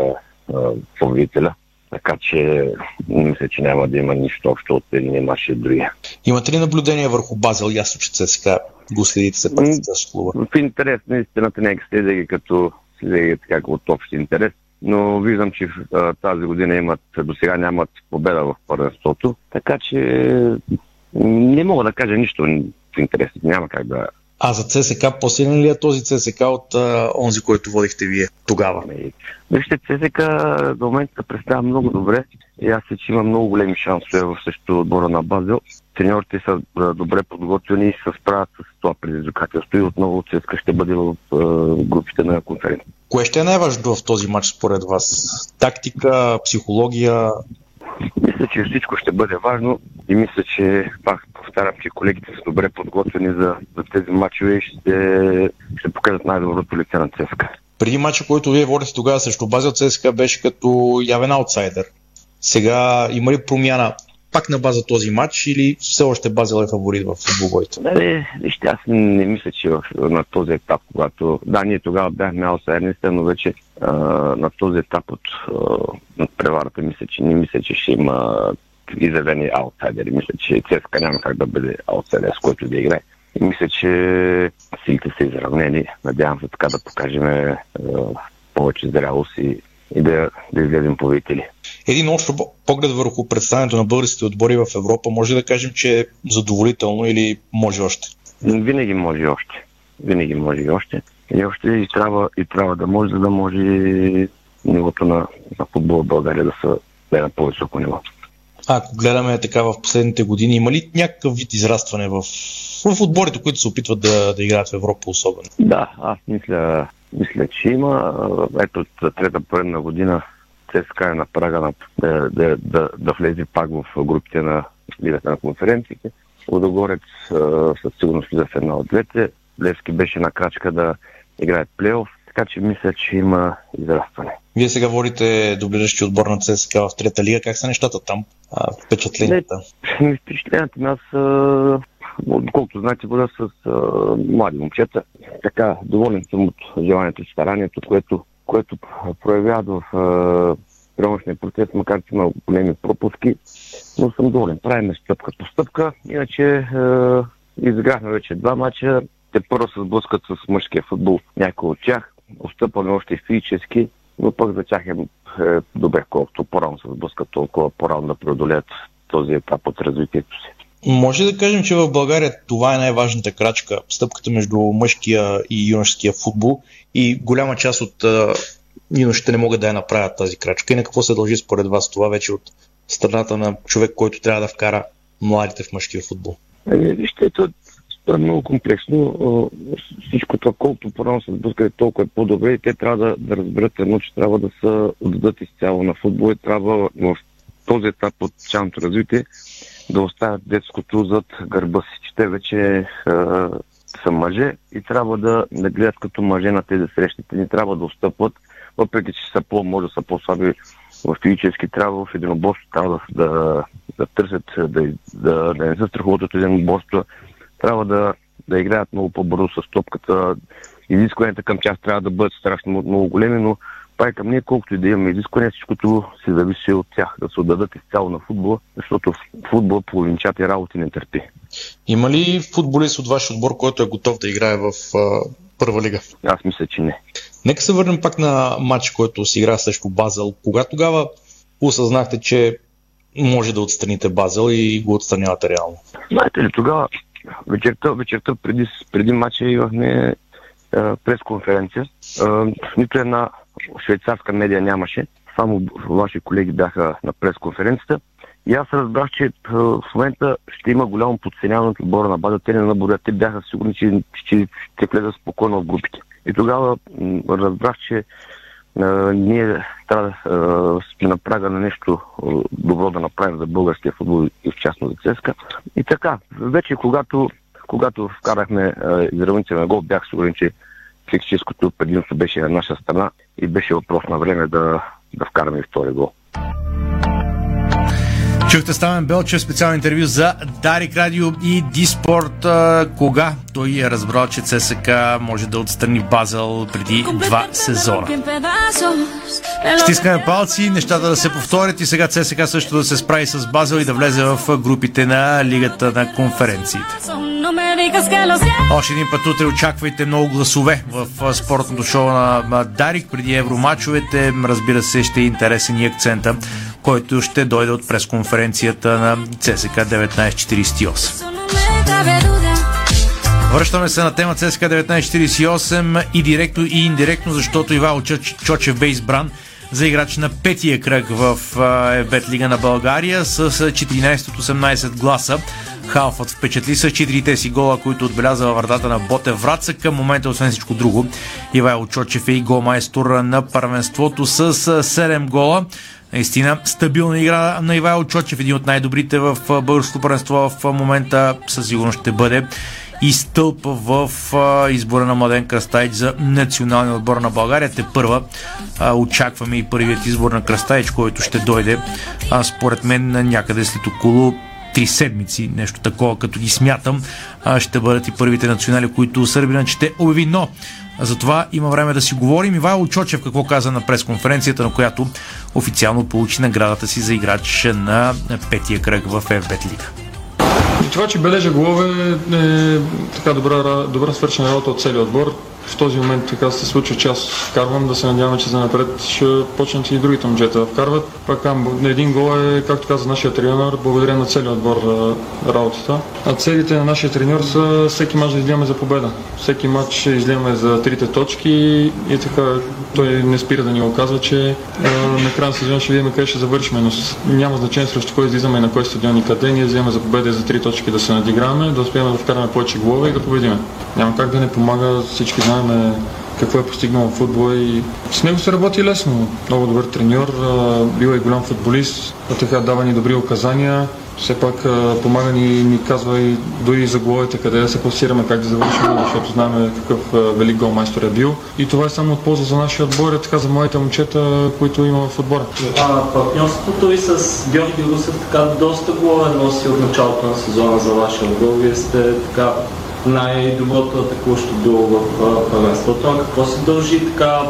победителя. Така че мисля, че няма да има нищо общо от един мач и другия. Имате ли наблюдение върху Базел? Ясно, че ЦСКА го следите се пак с клуба. В интерес на истината нека следя ги като следя така от общ интерес. Но виждам, че а, тази година имат, до сега нямат победа в първенството. Така че не мога да кажа нищо в интерес. Няма как да... А за ЦСК по-силен ли е този ЦСК от а, онзи, който водихте вие тогава? Вижте, ЦСК до момента представя много добре и аз се, че има много големи шансове в същото отбора на Базел. Треньорите са добре подготвени и се справят с това предизвикателство и отново ЦСК ще бъде в групите на конференция. Кое ще е най-важното в този матч според вас? Тактика, психология, мисля, че всичко ще бъде важно и мисля, че пак повтарям, че колегите са добре подготвени за, за тези матчове и ще, ще покажат най-доброто лице на ЦСКА. Преди матча, който вие водите тогава срещу Базел, ЦСКА беше като явен аутсайдер. Сега има ли промяна пак на база този матч или все още Базел е фаворит в двубойта? Не, вижте, аз не мисля, че на този етап, когато... Да, ние тогава бяхме аутсайдерите, но вече а, на този етап от, от преварата мисля, че не мисля, че ще има изявени аутсайдери. Мисля, че ЦСКА няма как да бъде аутсайдер, с който да играе. И мисля, че силите са изравнени. Надявам се така да покажем повече зрялост и, и да, да изгледим победители. Един общ поглед върху представянето на българските отбори в Европа може да кажем, че е задоволително или може още? Винаги може още. Винаги може и още. И още и трябва, и трябва да може, за да може нивото на, на футбол в България да са да е на по-високо ниво. А, ако гледаме така в последните години, има ли някакъв вид израстване в, в отборите, които се опитват да, да играят в Европа особено? Да, аз мисля, мисля, че има. Ето от трета поредна година ЦСКА е на прага на, да, да, да, да влезе пак в групите на Лигата на конференциите. Лудогорец със сигурност влиза в една от двете. Левски беше на крачка да играе плейоф, така че мисля, че има израстване. Вие сега водите дублиращи отбор на ЦСКА в трета лига. Как са нещата там? А, впечатленията? Не, впечатленията нас, колкото знаете, бъда с а, млади момчета. Така, доволен съм от желанието и старанието, което, което проявяват в приемащия процес, макар че има големи пропуски, но съм доволен. Правим стъпка по стъпка. Иначе е, изиграхме вече два мача. Те първо се сблъскат с мъжкия футбол. Някои от тях. Остъпваме още физически, но пък за тях е, е добре, колкото по-рано се сблъскат, толкова по-рано да преодолеят този етап от развитието си. Може да кажем, че в България това е най-важната крачка, стъпката между мъжкия и юношеския футбол и голяма част от юношите не могат да я направят тази крачка. И на какво се дължи според вас това вече от страната на човек, който трябва да вкара младите в мъжкия футбол? Ами, вижте, това е много комплексно. Всичко това, колкото по-рано се сблъскат, толкова е по-добре и те трябва да, да разберат едно, че трябва да се отдадат изцяло на футбол и трябва в този етап от цялото развитие да оставят детското зад гърба си, че те вече е, са мъже и трябва да, да гледат като мъже на тези срещите, не трябва да отстъпват, въпреки че са по, може да са по-слаби в физически, трябва в единоборство, трябва да, да, да търсят, да, да, да не се страхуват от единоборство, трябва да, да играят много по-бързо с топката. Изискванията към тях трябва да бъдат страшно много големи, но пай към ние, колкото и да имаме изисквания, всичкото се зависи от тях, да се отдадат изцяло на футбола, защото футбол половинчати работи не търпи. Има ли футболист от ваш отбор, който е готов да играе в а, първа лига? Аз мисля, че не. Нека се върнем пак на матч, който си игра срещу Базел. Кога тогава осъзнахте, че може да отстраните Базел и го отстранявате реално? Знаете ли, тогава вечерта, вечерта преди, преди матча имахме пресконференция. Нито една швейцарска медия нямаше. Само ваши колеги бяха на пресконференцията. И аз разбрах, че в момента ще има голямо подценяване от отбора на база. Те не наборят. Те бяха сигурни, че ще, ще влезат спокойно в групите. И тогава разбрах, че а, ние трябва да сме на прага на нещо добро да направим за българския футбол и в частност за ЦСКА. И така, вече когато, когато вкарахме изравнителен гол, бях сигурен, че физическото предимство беше на наша страна и беше въпрос на време да, да вкараме втори гол. Чухте Ставен Белчев специално интервю за Дарик Радио и Диспорт. Кога той е разбрал, че ЦСК може да отстрани Базел преди два сезона. Стискаме палци, нещата да се повторят и сега ЦСК също да се справи с Базел и да влезе в групите на Лигата на конференциите. Още един път утре очаквайте много гласове в спортното шоу на Дарик преди евромачовете. Разбира се, ще е интересен и акцента, който ще дойде от пресконференцията на ЦСК 1948. Връщаме се на тема ЦСКА 1948 и директно и индиректно, защото Ивайло Чочев бе избран за играч на петия кръг в Ебет Лига на България с 14 от 18 гласа. Халфът впечатли с четирите си гола, които отбеляза във вратата на Боте Враца. Към момента, освен всичко друго, Ивайло Чочев е и голмайстор на първенството с 7 гола. Наистина стабилна игра на Ивайло Чочев, един от най-добрите в българското първенство в момента със сигурност ще бъде и стълб в а, избора на Младен Кръстайч за националния отбор на България. Те първа а, очакваме и първият избор на Кръстайч, който ще дойде а, според мен някъде след около три седмици, нещо такова, като ги смятам, ще бъдат и първите национали, които Сърбина ще обяви. Но затова има време да си говорим. Ивайло Чочев какво каза на пресконференцията, на която официално получи наградата си за играч на петия кръг в FBET Лига. Това, че бележа голове е така добра, добра свършена работа от целия отбор. В този момент така се случва, че аз вкарвам, да се надяваме, че за напред ще почнат и другите момчета да вкарват. Пак там, на един гол е, както каза нашия треньор, благодаря на целия отбор работата. А целите на нашия треньор са всеки мач да излияме за победа. Всеки мач ще излияме за трите точки и така той не спира да ни го казва, че а, на края на сезона ще видим къде ще завършим, но няма значение срещу кой излизаме и на кой стадион и къде. Ние вземаме за победа за три точки да се надиграваме, да успеем да вкараме повече голове и да победиме. Няма как да не помага, всички знаем какво е постигнал в футбола и с него се работи лесно. Много добър треньор, бил е голям футболист, така дава ни добри указания все пак помага ни, ни казва и дори за головете къде да се класираме, как да завършим, защото знаем какъв велик голмайстор е бил. И това е само от полза за нашия отбор, и така за моите момчета, които има в отбора. А партньорството ви с Георги Русев така доста голове носи от началото на сезона за вашия отбор. Вие сте така най-доброто атакуващо било в първенството. Какво се дължи така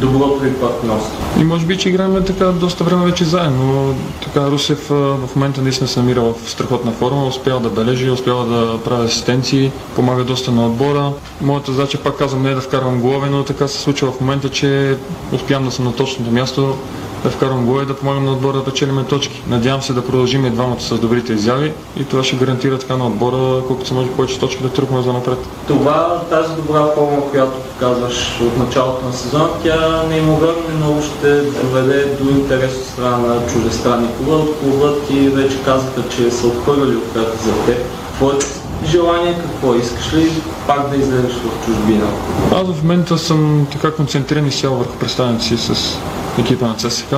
доброто ви партньорство. И може би, че играем така доста време вече заедно. Така Русев в момента наистина се намира в страхотна форма, успява да бележи, успява да прави асистенции, помага доста на отбора. Моята задача, пак казвам, не е да вкарвам голове, но така се случва в момента, че успявам да съм на точното място, да вкарвам гол и да помагам на отбора да печелиме точки. Надявам се да продължим и двамата с добрите изяви и това ще гарантира така на отбора, колкото се може повече точки да тръгваме за напред. Това, тази добра форма, която показваш от началото на сезона, тя неимоверно много ще доведе до интерес от страна на чуждестранни клуба. Клубът и вече казаха, че са отхвърляли оферта за теб. Твоето желание какво? Искаш ли пак да излезеш в чужбина? Аз в момента съм така концентриран и сял върху представянето си с екипа на ЦСК.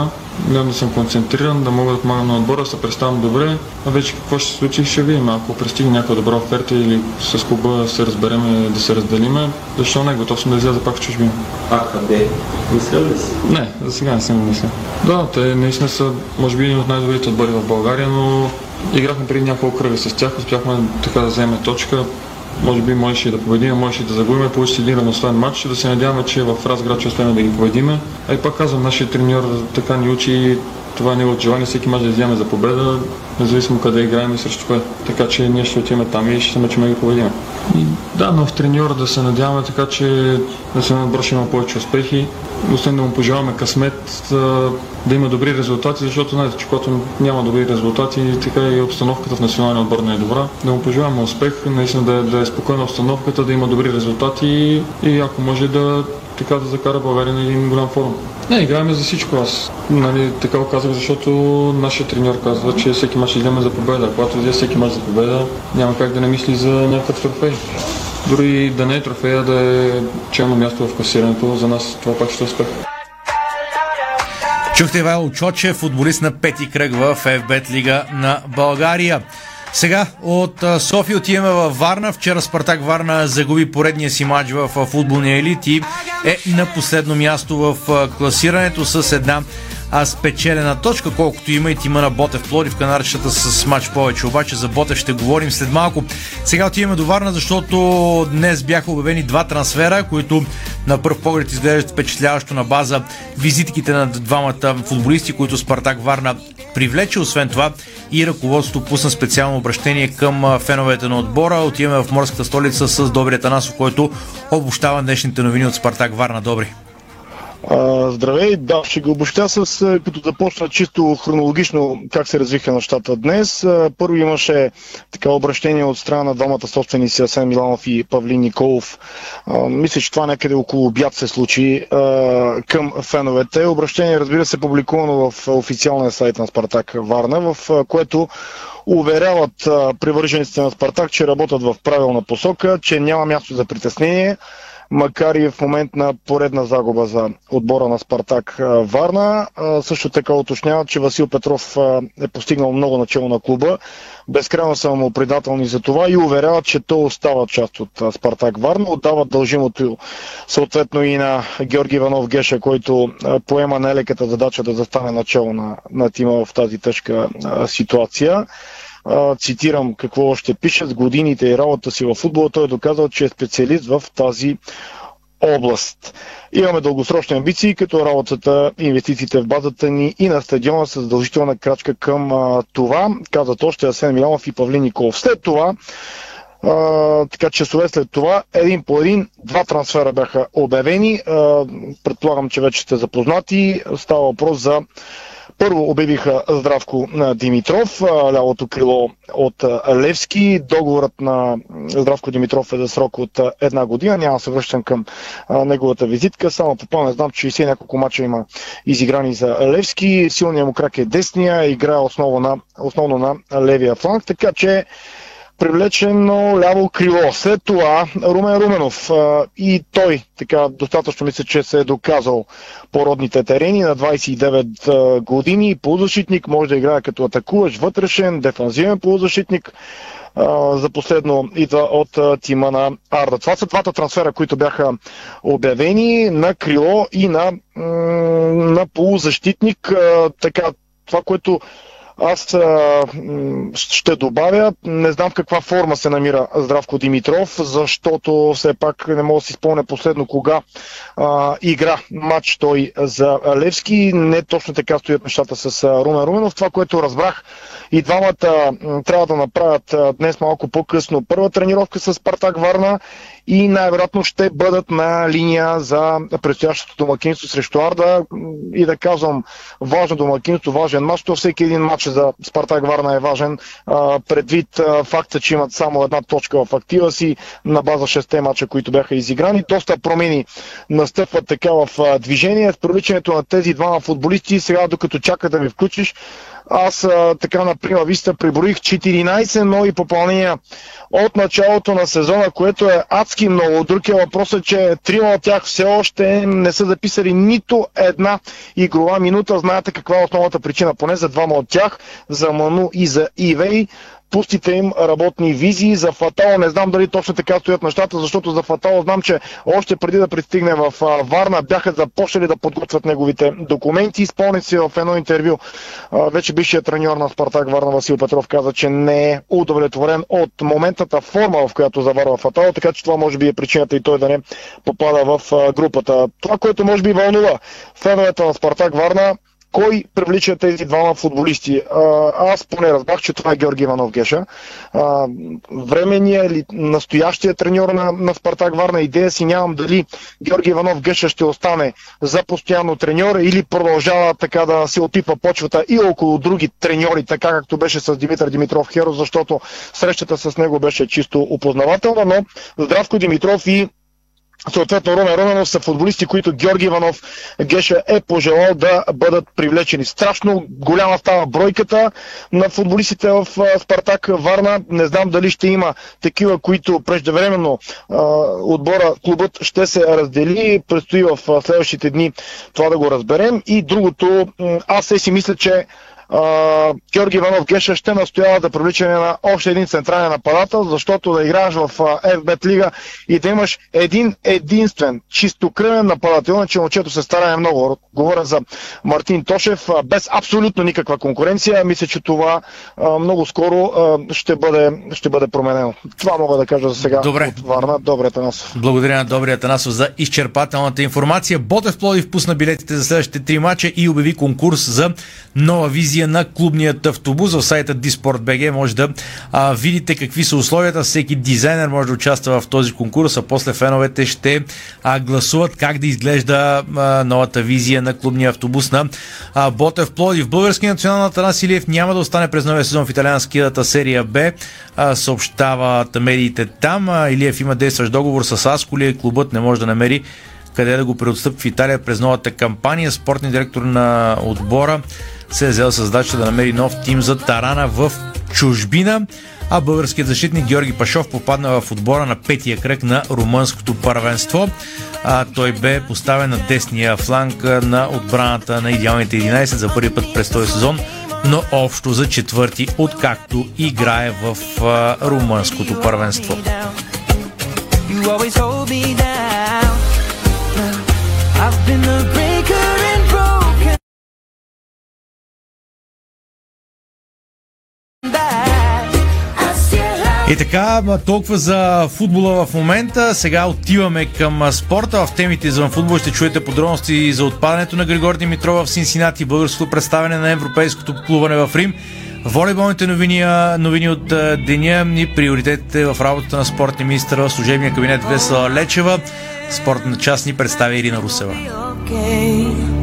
Гледам да съм концентриран, да мога да помагам на отбора, да се представям добре. А вече какво ще се случи, ще видим. Ако пристигне някаква добра оферта или с клуба се разбереме да се разделиме, защо не? Готов съм да изляза пак в чужбина. А къде? Мисля ли си? Не, за сега не съм мисля. Да, те наистина са, може би, един от най-добрите отбори в България, но играхме преди няколко кръга с тях, успяхме така да вземем точка. Може би можеше да победим, можеше да загубим, получи един равностоен матч, да се надяваме, че в Разград ще успеем да ги победим. А и пак казвам, нашия треньор така ни учи това е неговото желание, всеки мач да вземе за победа, независимо къде играем и срещу кое. Така че ние ще отиваме там и ще се мъчим да ги победим. И да, нов треньор да се надяваме така, че да се отбор има повече успехи. Освен да му пожелаваме късмет, да има добри резултати, защото знаете, че когато няма добри резултати, така и обстановката в националния отбор не е добра. Да му пожелаваме успех, наистина да е, да е спокойна обстановката, да има добри резултати и ако може да така да закара България на един голям форум. Не, играем за всичко. Аз нали, така го казах, защото нашия треньор казва, че всеки мач идеме за победа. Когато взе всеки мач за победа, няма как да не мисли за някакъв трофей. Дори да не е трофея, да е челно място в класирането, за нас това пак ще е успех. Чухте Ивайло Чоче, футболист на пети кръг в FBET Лига на България. Сега от София отиваме във Варна. Вчера Спартак Варна загуби поредния си матч в футболния елит и е на последно място в класирането с една а спечелена точка, колкото има и тима на Ботев Плодив, канарчета с матч повече. Обаче за Ботев ще говорим след малко. Сега отиваме до Варна, защото днес бяха обявени два трансфера, които на първ поглед изглеждат впечатляващо на база визитките на двамата футболисти, които Спартак Варна привлече. Освен това и ръководството пусна специално обращение към феновете на отбора. Отиваме в морската столица с Добри Танасов, който обобщава днешните новини от Спартак Варна. Добри! Здравей, да, ще го обобщя с, като започна чисто хронологично как се развиха нещата днес. Първо имаше така обращение от страна на двамата собственици Асен Миланов и Павлин Николов. Мисля, че това някъде около обяд се случи към феновете. Обращение, разбира се, публикувано в официалния сайт на Спартак Варна, в което уверяват привържениците на Спартак, че работят в правилна посока, че няма място за притеснение макар и в момент на поредна загуба за отбора на Спартак Варна. Също така уточняват, че Васил Петров е постигнал много начало на клуба. Безкрайно са му предателни за това и уверяват, че то остава част от Спартак Варна. Отдават дължимото съответно и на Георги Иванов Геша, който поема нелеката задача да застане начало на, на тима в тази тежка ситуация цитирам какво още пише, с годините и работа си в футбола, той е доказал, че е специалист в тази област. Имаме дългосрочни амбиции, като работата инвестициите в базата ни и на стадиона са задължителна крачка към а, това, казват още Асен Миланов и Павлин Николов. След това Uh, така часове след това, един по един, два трансфера бяха обявени. Uh, предполагам, че вече сте запознати. Става въпрос за първо обявиха Здравко Димитров, лявото крило от Левски. Договорът на Здравко Димитров е за срок от една година. Няма се връщам към неговата визитка. Само попълня, знам, че 60 няколко мача има изиграни за Левски. Силният му крак е десния, играе основно на, основно на левия фланг, така че привлечено ляво крило. След това Румен Руменов и той така достатъчно мисля, че се е доказал по родните терени на 29 години. Полузащитник може да играе като атакуваш, вътрешен, дефанзивен полузащитник. За последно идва от тима на Арда. Това са двата трансфера, които бяха обявени на крило и на, на полузащитник. Така, това, което аз а, ще добавя, не знам в каква форма се намира Здравко Димитров, защото все пак не мога да си спомня последно кога а, игра матч той за Левски. Не точно така стоят нещата с Румен Руменов. Това, което разбрах, и двамата трябва да направят днес малко по-късно първа тренировка с Спартак Варна и най-вероятно ще бъдат на линия за предстоящото домакинство срещу Арда. И да казвам, важно домакинство, важен матч, то всеки един матч за Спартак Варна е важен, предвид факта, че имат само една точка в актива си на база 6 мача, които бяха изиграни. Доста промени настъпват така в движение. С привличането на тези двама футболисти, сега докато чака да ми включиш, аз а, така на прима виста приброих 14 нови попълнения от началото на сезона, което е адски много. Друг е че трима от тях все още не са записали нито една игрова минута. Знаете каква е основната причина, поне за двама от тях, за Ману и за Ивей пустите им работни визии. За Фатал не знам дали точно така стоят нещата, защото за Фатал знам, че още преди да пристигне в Варна бяха започнали да подготвят неговите документи. Спомни си в едно интервю, вече бившият треньор на Спартак Варна Васил Петров каза, че не е удовлетворен от моментната форма, в която заварва Фатал, така че това може би е причината и той да не попада в групата. Това, което може би вълнува феновете на Спартак Варна, кой привлича тези двама футболисти? Аз поне разбрах, че това е Георги Иванов Геша. Временният или настоящия треньор на, на Спартак Варна идея си нямам дали Георги Иванов Геша ще остане за постоянно треньор или продължава така да се опипа почвата и около други треньори, така както беше с Димитър Димитров Херо, защото срещата с него беше чисто опознавателна, но Здравко Димитров и Съответно, Румен Руменов са футболисти, които Георги Иванов Геша е пожелал да бъдат привлечени. Страшно голяма става бройката на футболистите в Спартак Варна. Не знам дали ще има такива, които преждевременно отбора, клубът ще се раздели. Предстои в следващите дни това да го разберем. И другото, аз се си мисля, че Георги Иванов Геша ще настоява за привличане на още един централен нападател, защото да играеш в FBET лига и да имаш един единствен чистокръвен нападател, иначе момчето се старае много. Говоря за Мартин Тошев, без абсолютно никаква конкуренция. Мисля, че това много скоро ще бъде, ще бъде променено. Това мога да кажа за сега Добре. от Варна. Добре, Танасов. Благодаря на Добрия Танасов за изчерпателната информация. Ботев Плодив пусна билетите за следващите три мача и обяви конкурс за нова визия на клубният автобус. В сайта Disport.bg може да а, видите какви са условията. Всеки дизайнер може да участва в този конкурс, а после феновете ще а, гласуват как да изглежда а, новата визия на клубния автобус на а, Ботев Плодив. Български национал Атанас Илиев няма да остане през новия сезон в италианската серия Б. А, съобщават медиите там. А, Илиев има действащ договор с Асколи. Клубът не може да намери къде да го преотстъпи в Италия през новата кампания. Спортният директор на отбора се е взел с задача да намери нов тим за Тарана в чужбина. а българският защитник Георги Пашов попадна в отбора на петия кръг на румънското първенство. А, той бе поставен на десния фланг на отбраната на идеалните 11 за първи път през този сезон но общо за четвърти, откакто играе в румънското първенство. You always hold me down. I've been the breaker И така, толкова за футбола в момента. Сега отиваме към спорта. В темите за футбол ще чуете подробности за отпадането на Григор Димитров в Синсинати, българското представяне на европейското плуване в Рим, волейболните новини, новини от деня и приоритетите в работата на спортния министър в служебния кабинет Весела Лечева. Спортна част ни представя Ирина Русева. Първата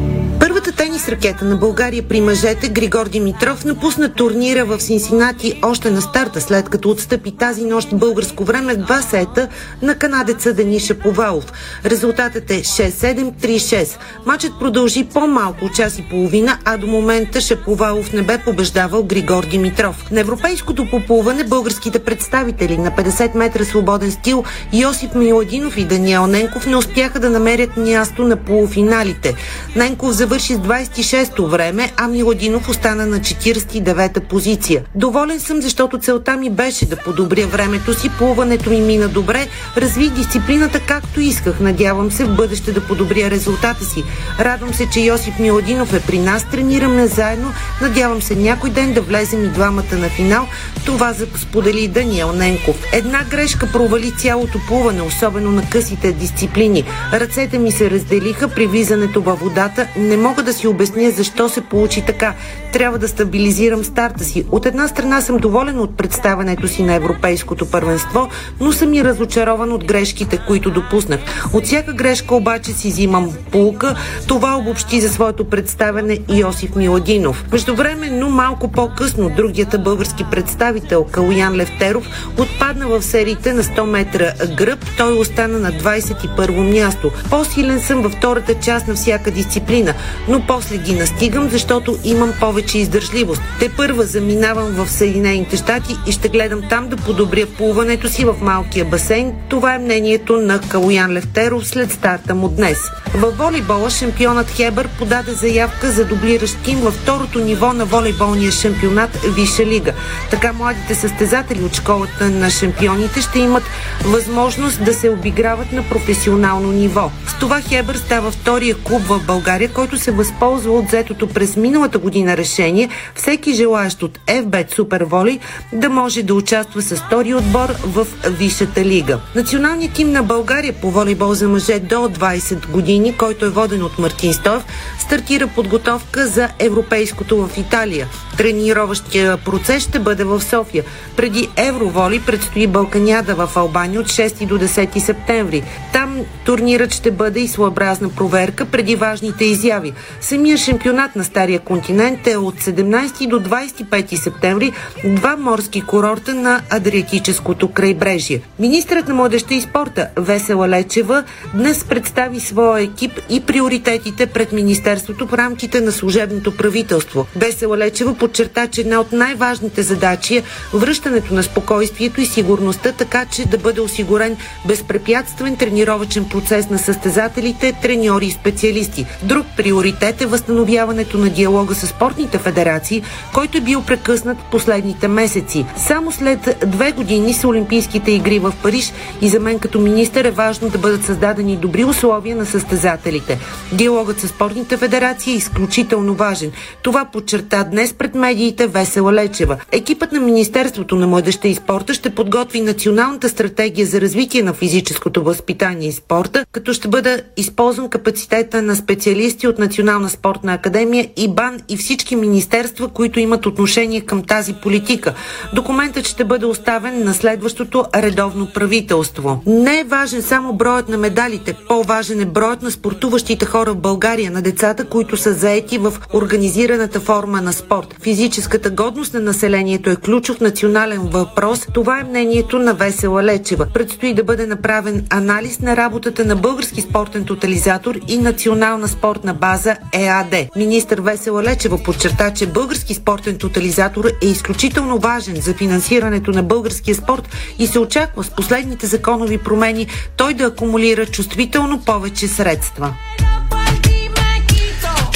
тенис ракета на България при мъжете Григор Димитров напусна турнира в Синсинати още на старта, след като отстъпи тази нощ българско време два сета на канадеца Дениша Повалов. Резултатът е 6-7-3-6. Матчът продължи по-малко час и половина, а до момента Шаповалов не бе побеждавал Григор Димитров. На европейското поплуване българските представители на 50 метра свободен стил Йосип Миладинов и Даниел Ненков не успяха да намерят място на полуфиналите. Ненков завърши с 26-то време, а Миладинов остана на 49-та позиция. Доволен съм, защото целта ми беше да подобря времето си, плуването ми мина добре, развих дисциплината както исках. Надявам се в бъдеще да подобря резултата си. Радвам се, че Йосип Миладинов е при нас, тренираме заедно. Надявам се някой ден да влезем и двамата на финал. Това сподели Даниел Ненков. Една грешка провали цялото плуване, особено на късите дисциплини. Ръцете ми се разделиха при влизането във водата. Не мога да си обясня защо се получи така. Трябва да стабилизирам старта си. От една страна съм доволен от представането си на Европейското първенство, но съм и разочарован от грешките, които допуснах. От всяка грешка обаче си взимам полука. Това обобщи за своето представяне Йосиф Миладинов. Междувременно, малко по-късно, другият български представител Калуян Левтеров отпадна в сериите на 100 метра гръб. Той остана на 21 място. По-силен съм във втората част на всяка дисциплина, но после ги настигам, защото имам повече издържливост. Те първа заминавам в Съединените щати и ще гледам там да подобря плуването си в малкия басейн. Това е мнението на Калуян Левтеров след старта му днес. Във волейбола шампионът Хебър подаде заявка за дублиращ тим във второто ниво на волейболния шампионат Виша лига. Така младите състезатели от школата на шампионите ще имат възможност да се обиграват на професионално ниво. С това Хебър става втория клуб в България, който се възползва от взетото през миналата година решение всеки желаящ от FBET Volley да може да участва с втори отбор в Висшата лига. Националният тим на България по волейбол за мъже до 20 години, който е воден от Мартин Стоев, стартира подготовка за европейското в Италия. Тренироващия процес ще бъде в София. Преди Евроволи предстои Балканяда в Албания от 6 до 10 септември. Там турнирът ще бъде и своеобразна проверка преди важните изяви. Самия шампионат на Стария континент е от 17 до 25 септември два морски курорта на Адриатическото крайбрежие. Министрът на младеща и спорта Весела Лечева днес представи своя екип и приоритетите пред Министерството в рамките на служебното правителство. Весела Лечева подчерта, че една от най-важните задачи е връщането на спокойствието и сигурността, така че да бъде осигурен безпрепятствен тренировачен процес на състезателите, треньори и специалисти. Друг приоритет е възстановяването на диалога с спортните федерации, който е бил прекъснат последните месеци. Само след две години с Олимпийските игри в Париж и за мен като министър е важно да бъдат създадени добри условия на състезателите. Диалогът с спортните федерации е изключително важен. Това подчерта днес пред медиите Весела Лечева. Екипът на Министерството на младеща и спорта ще подготви националната стратегия за развитие на физическото възпитание и спорта, като ще бъде използван капацитета на специалисти от Национална спортна академия и БАН и всички министерства, които имат отношение към тази политика. Документът ще бъде оставен на следващото редовно правителство. Не е важен само броят на медалите, по-важен е броят на спортуващите хора в България, на децата, които са заети в организираната форма на спорт. Физическата годност на населението е ключов национален въпрос. Това е мнението на Весела Лечева. Предстои да бъде направен анализ на работата на Български спортен тотализатор и Национална спортна база ЕАД. Министър Весела Лечева подчерта, че български спортен тотализатор е изключително важен за финансирането на българския спорт и се очаква с последните законови промени той да акумулира чувствително повече средства.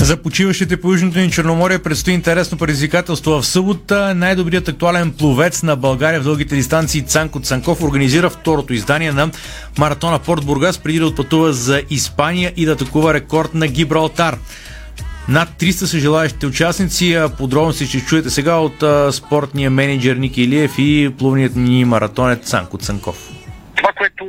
За почиващите по Южното ни Черноморие предстои интересно предизвикателство. В събота най-добрият актуален пловец на България в дългите дистанции Цанко Цанков организира второто издание на маратона Порт Бургас преди да отпътува за Испания и да атакува рекорд на Гибралтар. Над 300 са желаящите участници. Подробности ще чуете сега от спортния менеджер Ники Илиев и плувният ни маратонец Цанко Цанков. Това, което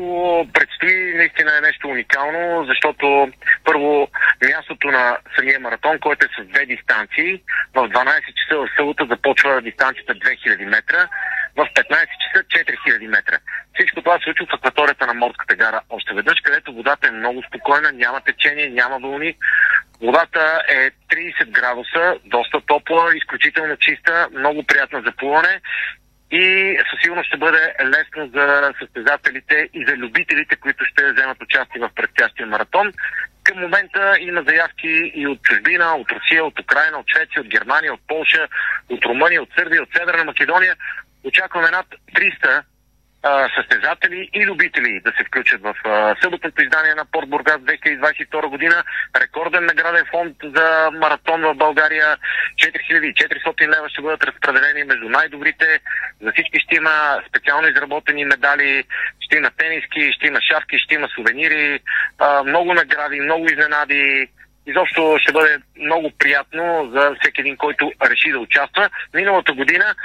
предстои, наистина е нещо уникално, защото първо мястото на самия маратон, който е с две дистанции, в 12 часа в събота започва дистанцията 2000 метра, в 15 часа 4000 метра. Всичко това се случва в акваторията на Морската гара още веднъж, където водата е много спокойна, няма течение, няма вълни. Водата е 30 градуса, доста топла, изключително чиста, много приятна за плуване и със сигурност ще бъде лесно за състезателите и за любителите, които ще вземат участие в предстоящия маратон. Към момента има заявки и от чужбина, от Русия, от Украина, от Швеция, от Германия, от Полша, от Румъния, от Сърбия, от Северна Македония. Очакваме над 300 състезатели и любители да се включат в а, съботното издание на Порт Бургас 2022 година. Рекорден награден фонд за маратон в България. 4400 лева ще бъдат разпределени между най-добрите. За всички ще има специално изработени медали, ще има тениски, ще има шапки, ще има сувенири, много награди, много изненади. Изобщо ще бъде много приятно за всеки един, който реши да участва. Миналата година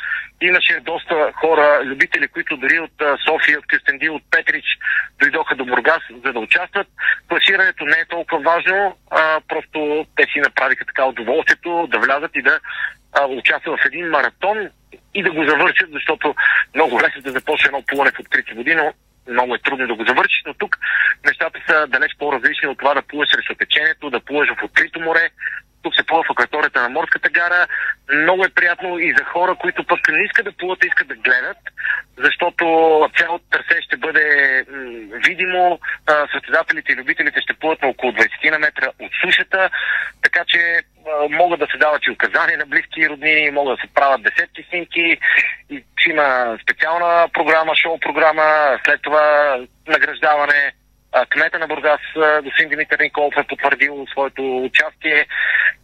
имаше доста хора, любители, които дори от София, от Кюстенди, от Петрич дойдоха до Бургас, за да участват. Класирането не е толкова важно, а, просто те си направиха така удоволствието да влязат и да участват в един маратон и да го завършат, защото много лесно да започне едно плуване в открити води, но много е трудно да го завършиш, но тук нещата са далеч по-различни от това да плуваш срещу течението, да плуваш в открито море. Тук се плува в акваторията на Морската гара. Много е приятно и за хора, които пък не искат да плуват, искат да гледат, защото цялото търсе ще бъде м- видимо. А, състезателите и любителите ще плуват на около 20 на метра от сушата, така че а, могат да се дават и указания на близки и роднини, могат да се правят десетки снимки, и ще има специална програма, шоу програма, след това награждаване. Кмета на Бургас, господин Димитър Николов е потвърдил своето участие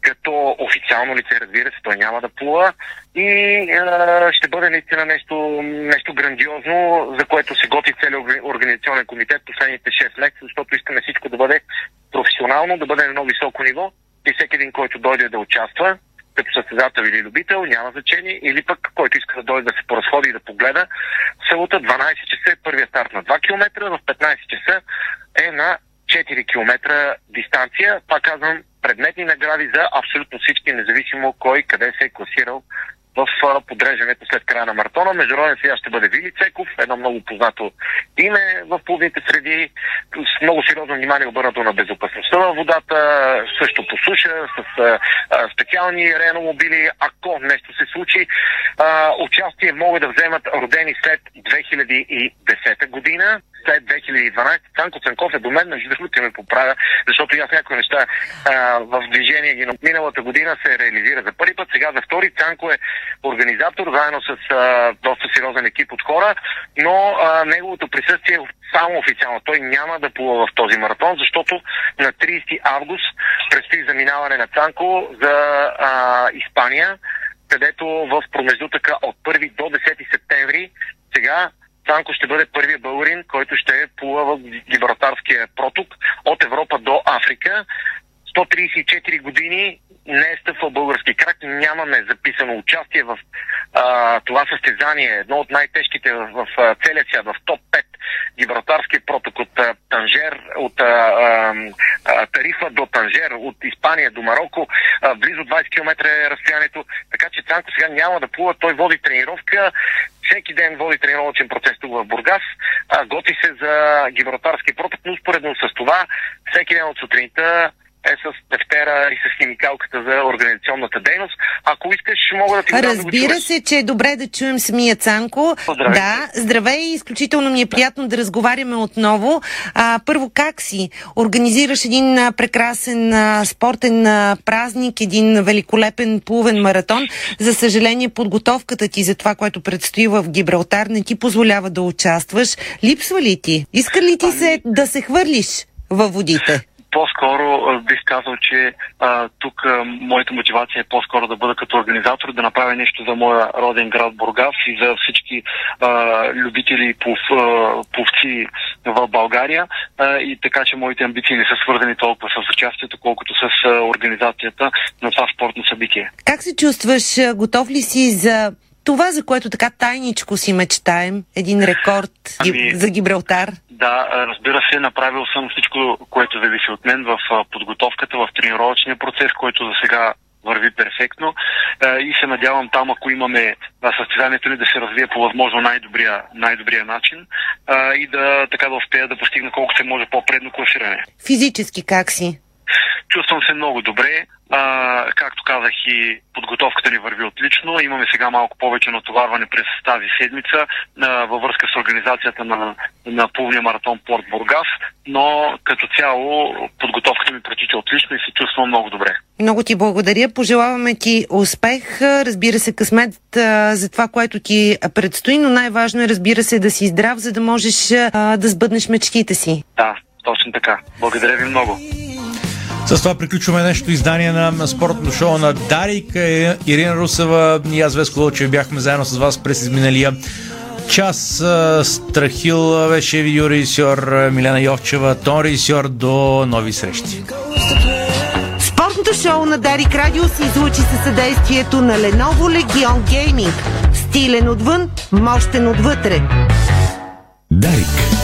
като официално лице, разбира се, той няма да плува. И а, ще бъде наистина нещо, нещо грандиозно, за което се готви целият орга- организационен комитет последните 6 месеца, защото искаме всичко да бъде професионално, да бъде на много високо ниво и всеки един, който дойде да участва, като състезател или любител, няма значение, или пък който иска да дойде да се поразходи и да погледа. Събота 12 часа е първият старт на 2 км, в 15 часа е на 4 км дистанция. Пак казвам, предметни награди за абсолютно всички, независимо кой къде се е класирал в подреждането след края на маратона. Международен сега ще бъде Вили Цеков, едно много познато име в плувните среди, с много сериозно внимание обърнато на безопасността на водата, също по суша, с а, специални реномобили, ако нещо се случи. А, участие могат да вземат родени след 2010 година, след 2012. Цанко Цанков е до мен, между другото ме поправя, защото и аз някои неща а, в движение ги миналата година се реализира за първи път. Сега за втори Цанко е организатор, заедно с а, доста сериозен екип от хора, но а, неговото присъствие само официално. Той няма да плува в този маратон, защото на 30 август предстои заминаване на Цанко за а, Испания, където в промеждутъка от 1 до 10 септември сега Цанко ще бъде първият българин, който ще плува в Гибралтарския проток от Европа до Африка. 134 години не е стъпвал български крак, нямаме записано участие в а, това състезание, едно от най-тежките в, в, целия свят, в топ 5, Гибралтарския проток от а, Танжер, от а, а, Тарифа до Танжер, от Испания до Марокко, а, близо 20 км е разстоянието, така че Цанко сега няма да плува, той води тренировка, всеки ден води тренировъчен процес тук в Бургас, а, готи се за Гибралтарски проток, но споредно с това, всеки ден от сутринта е с тефтера и с химикалката за организационната дейност. Ако искаш, мога да ти го да Разбира се, че е добре да чуем самия Цанко. Здравейте. Да, здравей, изключително ми е приятно да разговаряме отново. А, първо, как си? Организираш един а, прекрасен а, спортен а, празник, един великолепен плувен маратон. За съжаление, подготовката ти за това, което предстои в Гибралтар, не ти позволява да участваш. Липсва ли ти? Иска ли ти се да се хвърлиш във водите? По-скоро бих казал, че а, тук а, моята мотивация е по-скоро да бъда като организатор, да направя нещо за моя роден град Бургас и за всички а, любители плов, а, пловци в България. А, и така, че моите амбиции не са свързани толкова с участието, колкото с а, организацията на това спортно събитие. Как се чувстваш? Готов ли си за това, за което така тайничко си мечтаем? Един рекорд Ами- за Гибралтар? Да, разбира се, направил съм всичко, което зависи от мен в подготовката, в тренировъчния процес, който за сега върви перфектно и се надявам там, ако имаме състезанието ни да се развие по възможно най-добрия, най-добрия начин и да така да успея да постигна колко се може по-предно класиране. Физически как си? Чувствам се много добре. А, както казах и подготовката ни върви отлично. Имаме сега малко повече натоварване през тази седмица а, във връзка с организацията на, на плувния маратон Порт Бургас, но като цяло подготовката ми протича отлично и се чувствам много добре. Много ти благодаря. Пожелаваме ти успех. Разбира се, късмет а, за това, което ти предстои, но най-важно е, разбира се, да си здрав, за да можеш а, да сбъднеш мечтите си. Да, точно така. Благодаря ви много. С това приключваме нещо издание на спортното шоу на Дарик. Ирина Русева и аз Веско Лълчев бяхме заедно с вас през изминалия час. Страхил беше видеорежисьор, Милена Йовчева, тон режисьор. До нови срещи. Спортното шоу на Дарик Радио се излучи със съдействието на Lenovo Legion Gaming. Стилен отвън, мощен отвътре. Дарик.